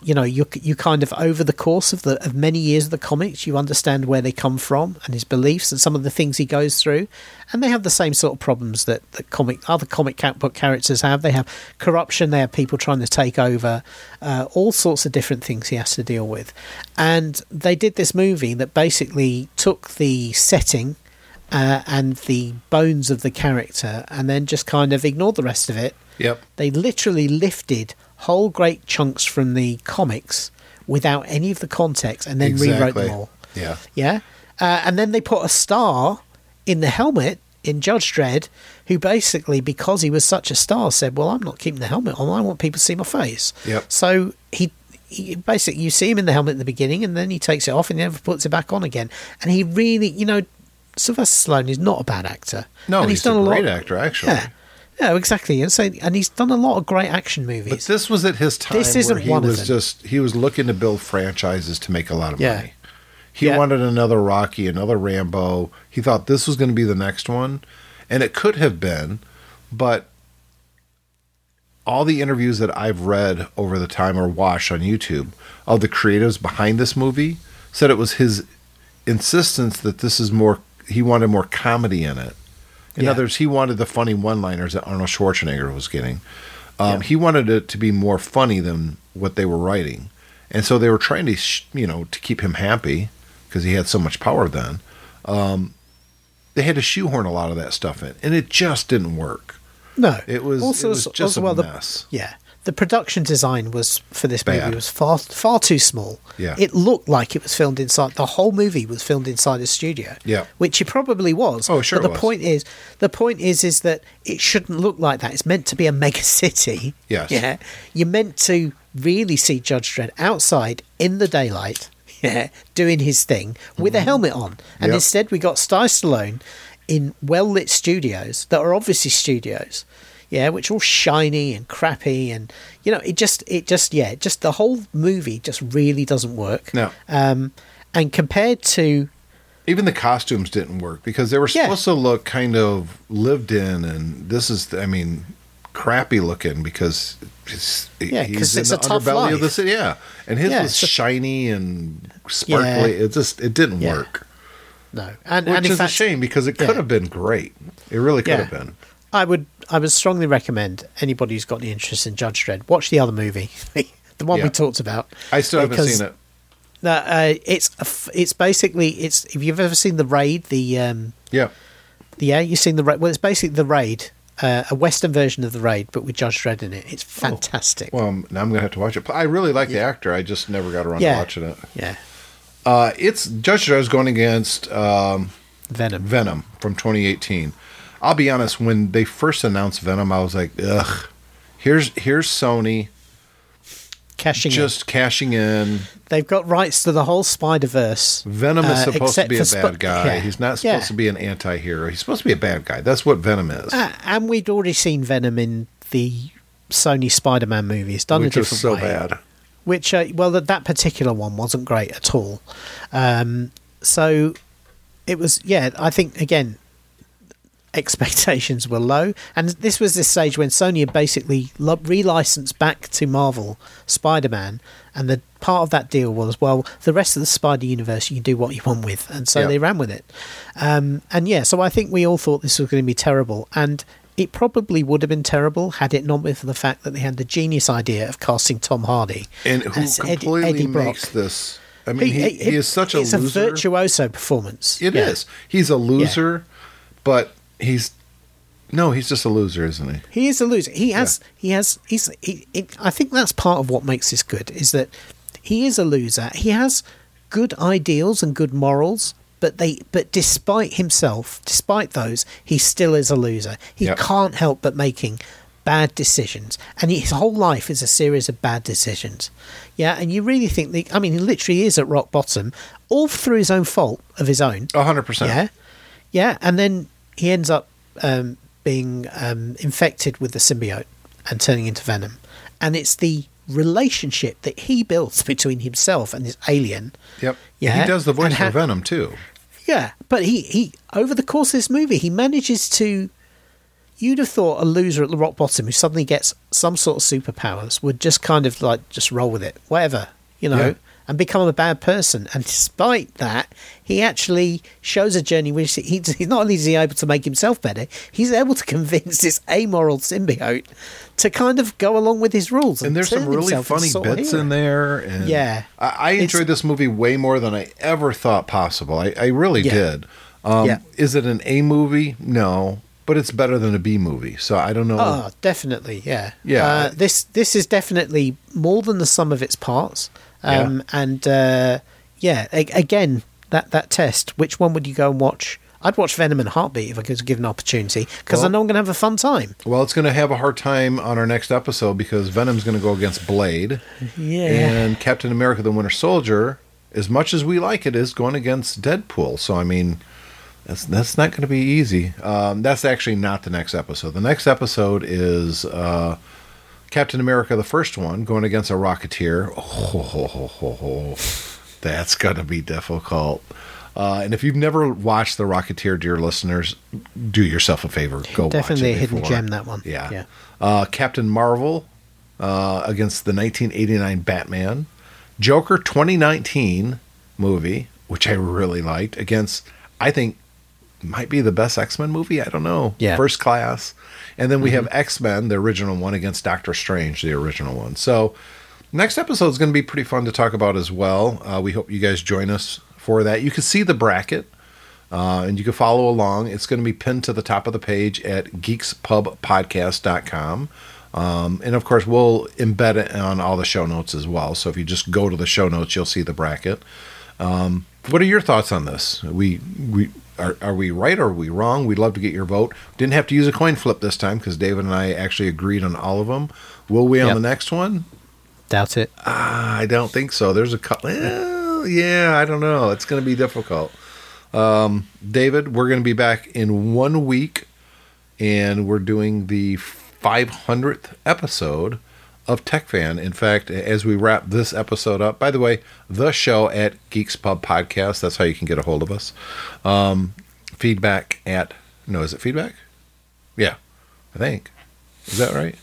S3: you know, you you kind of over the course of the of many years of the comics, you understand where they come from and his beliefs and some of the things he goes through, and they have the same sort of problems that the comic other comic book characters have. They have corruption. They have people trying to take over, uh, all sorts of different things he has to deal with, and they did this movie that basically took the setting uh, and the bones of the character and then just kind of ignored the rest of it.
S2: Yep.
S3: They literally lifted whole great chunks from the comics without any of the context and then rewrote them all.
S2: Yeah.
S3: Yeah. Uh, and then they put a star in the helmet in Judge Dredd who basically, because he was such a star, said, Well, I'm not keeping the helmet on. I want people to see my face.
S2: Yep.
S3: So he. He basically, you see him in the helmet at the beginning, and then he takes it off, and he never puts it back on again. And he really, you know, Sylvester Stallone is not a bad actor.
S2: No,
S3: and
S2: he's, a
S3: lot-
S2: great actor, actually.
S3: Yeah, yeah, exactly. And so, and he's done a lot of great action
S2: But
S3: movies.
S2: this was at his time
S3: This isn't
S2: where he
S3: one
S2: was just he was looking to build franchises to make a lot of
S3: Yeah.
S2: money. He
S3: Yeah.
S2: wanted another Rocky, another Rambo. He thought this was going to be the next one, and it could have been, but all the interviews that I've read over the time or watched on YouTube of the creatives behind this movie said it was his insistence that this is more he wanted more comedy in it. In
S3: Yeah.
S2: other words, he wanted the funny one-liners that Arnold Schwarzenegger was getting. Um,
S3: Yeah.
S2: He wanted it to be more funny than what they were writing, and so they were trying to, you know, to keep him happy because he had so much power then. Um, they had to shoehorn a lot of that stuff in, and it just didn't work.
S3: no,
S2: It was, it was just
S3: also,
S2: a
S3: well, the-
S2: mess.
S3: yeah, the production design was for this
S2: Bad.
S3: movie was far far too small.
S2: Yeah.
S3: it looked like it was filmed inside. The whole movie was filmed inside a studio.
S2: Yeah.
S3: which it probably was.
S2: Oh, sure
S3: But the
S2: was.
S3: point is, the point is, is that it shouldn't look like that. It's meant to be a mega city.
S2: Yes.
S3: Yeah. You're meant to really see Judge Dredd outside in the daylight. Yeah, doing his thing with a helmet on, and
S2: Mm-hmm. Yep.
S3: instead we got Sty Stallone in well lit studios that are obviously studios, yeah, which are all shiny and crappy, and you know, it just, it just, yeah, just the whole movie just really doesn't work.
S2: No.
S3: Um, and compared to
S2: Even the costumes didn't work because they were
S3: Yeah.
S2: supposed to look kind of lived in, and this is, I mean, crappy looking because it's,
S3: Yeah,
S2: he's in
S3: it's
S2: the
S3: a tough
S2: underbelly of the
S3: life.
S2: city. Yeah, and his
S3: Yeah,
S2: was shiny and sparkly.
S3: Yeah.
S2: It just it didn't
S3: Yeah.
S2: work.
S3: no. And,
S2: which
S3: and
S2: is
S3: fact,
S2: a shame because it
S3: yeah.
S2: could have been great. It really could
S3: Yeah.
S2: have been.
S3: I would I would strongly recommend anybody who's got any interest in Judge Dredd watch the other movie, the one
S2: Yeah.
S3: we talked about.
S2: I still haven't seen it.
S3: No, uh, it's it's basically it's if you've ever seen the raid, the um,
S2: Yeah.
S3: yeah, you've seen the raid. Well, it's basically the raid, uh, a Western version of the raid, but with Judge Dredd in it. It's fantastic.
S2: Well, um, now I'm gonna have to watch it. I really like the actor. I just never got around
S3: Yeah.
S2: to watching it.
S3: yeah,
S2: Uh, it's Judge Dredd is going against um,
S3: Venom.
S2: Venom from 2018. I'll be honest. When they first announced Venom, I was like, ugh. Here's here's Sony
S3: Cashing in.
S2: just cashing in.
S3: They've got rights to the whole Spider Verse.
S2: Venom is
S3: Uh,
S2: supposed to be a
S3: for
S2: bad
S3: Sp-
S2: guy.
S3: yeah.
S2: He's not supposed
S3: Yeah.
S2: to be an anti-hero. He's supposed to be a bad guy. That's what Venom is.
S3: Uh, and we'd already seen Venom in the Sony Spider-Man movies, done
S2: which
S3: a different
S2: so
S3: way.
S2: bad.
S3: Which, uh, well, that, that particular one wasn't great at all. Um, so it was, yeah. I think again, expectations were low, and this was this stage when Sony had basically relicensed back to Marvel Spider-Man, and the part of that deal was, well, the rest of the Spider universe you can do what you want with, and so
S2: Yeah.
S3: they ran with it. Um, and yeah, so I think we all thought this was going to be terrible, and it probably would have been terrible had it not been for the fact that they had the genius idea of casting Tom Hardy
S2: And who
S3: as Ed-
S2: completely
S3: Eddie Brock.
S2: makes this? I mean, he, he, is such a
S3: it's
S2: loser.
S3: a virtuoso performance.
S2: It is.
S3: Yeah.
S2: He's a loser, but he's no, he's just a loser, isn't he?
S3: He is a loser. He has. He has. He's. He, it, I think that's part of what makes this good. Is that he is a loser. He has good ideals and good morals, but they. But despite himself, despite those, he still is a loser. He
S2: Yep.
S3: can't help but making bad decisions, and his whole life is a series of bad decisions. Yeah, and you really think that? I mean, he literally is at rock bottom, all through his own fault of his own.
S2: A hundred percent.
S3: Yeah, yeah, and then he ends up um, being um, infected with the symbiote and turning into venom, and it's the relationship that he builds between himself and this alien.
S2: Yep.
S3: Yeah,
S2: He does the voice
S3: and
S2: for Venom too.
S3: Yeah, but he he over the course of this movie, he manages to. You'd have thought a loser at the rock bottom who suddenly gets some sort of superpowers would just kind of like just roll with it, whatever, you know,
S2: Yeah.
S3: And become a bad person. And despite that, he actually shows a journey which he, he's not only is he able to make himself better, he's able to convince this amoral symbiote to kind of go along with his rules.
S2: And there's some really funny bits in there. And
S3: Yeah.
S2: I, I enjoyed this movie way more than I ever thought possible. I, I really
S3: Yeah.
S2: did. Um,
S3: Yeah.
S2: Is it an A movie? No, but it's better than a B movie. So I don't know.
S3: Oh, definitely, yeah,
S2: Yeah.
S3: Uh, this this is definitely more than the sum of its parts, um, and uh, yeah, a- again that that test. Which one would you go and watch? I'd watch Venom and Heartbeat if I could give an opportunity because I know I'm going to have a fun time.
S2: Well, it's going to have a hard time on our next episode because Venom's going to go against Blade.
S3: Yeah,
S2: And Captain America the Winter Soldier, as much as we like it, is going against Deadpool. So, I mean, that's, that's not going to be easy. Um, that's actually not the next episode. The next episode is uh, Captain America, the first one, going against a Rocketeer. Oh, ho, ho, ho, that's going to be difficult. Uh, and if you've never watched The Rocketeer, dear listeners, do yourself a favor. Go
S3: definitely
S2: watch it Definitely
S3: a hidden
S2: before.
S3: gem. That one.
S2: Yeah.
S3: yeah.
S2: Uh, Captain Marvel uh, against the 1989 Batman. Joker 2019 movie, which I really liked, against, I think, might be the best X Men movie. I don't know.
S3: Yeah.
S2: First class. And then we have X Men, the original one, against Doctor Strange, the original one. So, next episode is going to be pretty fun to talk about as well. Uh, we hope you guys join us for that. You can see the bracket. Uh, and you can follow along. It's going to be pinned to the top of the page at geekspubpodcast.com. Um, and of course, we'll embed it on all the show notes as well. So if you just go to the show notes, you'll see the bracket. Um, what are your thoughts on this? We we are, are we right or are we wrong? We'd love to get your vote. Didn't have to use a coin flip this time because David and I actually agreed on all of them. Will we on
S3: Yep.
S2: the next one?
S3: Doubt it.
S2: I don't think so. There's a couple. Well, yeah, I don't know. It's going to be difficult. Um, David, we're going to be back in one week, and we're doing the 500th episode of Tech Fan. In fact, as we wrap this episode up, by the way, the show at Geeks Pub Podcast. That's how you can get a hold of us. Um, feedback at no, is it feedback? Yeah, I think. Is that right?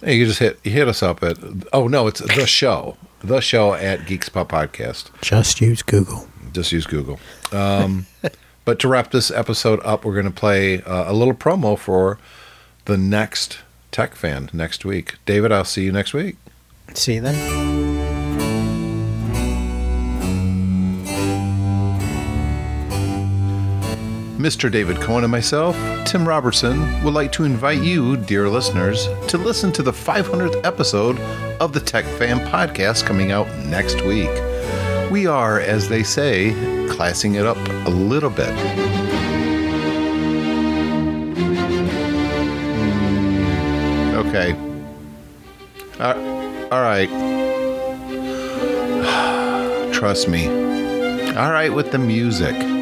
S2: Hey, you just hit you hit us up at oh no, it's the show. The show at Geeks Pub Podcast.
S3: Just use Google.
S2: just use Google. Um, but to wrap this episode up, we're going to play uh, a little promo for the next Tech Fan next week. David, I'll see you next week.
S3: See you then.
S2: Mr. David Cohen and myself, Tim Robertson, would like to invite you, dear listeners, to listen to the 500th episode of the Tech Fan Podcast coming out next week. We are, as they say, classing it up a little bit. Okay. Uh, all right. Trust me. All right with the music.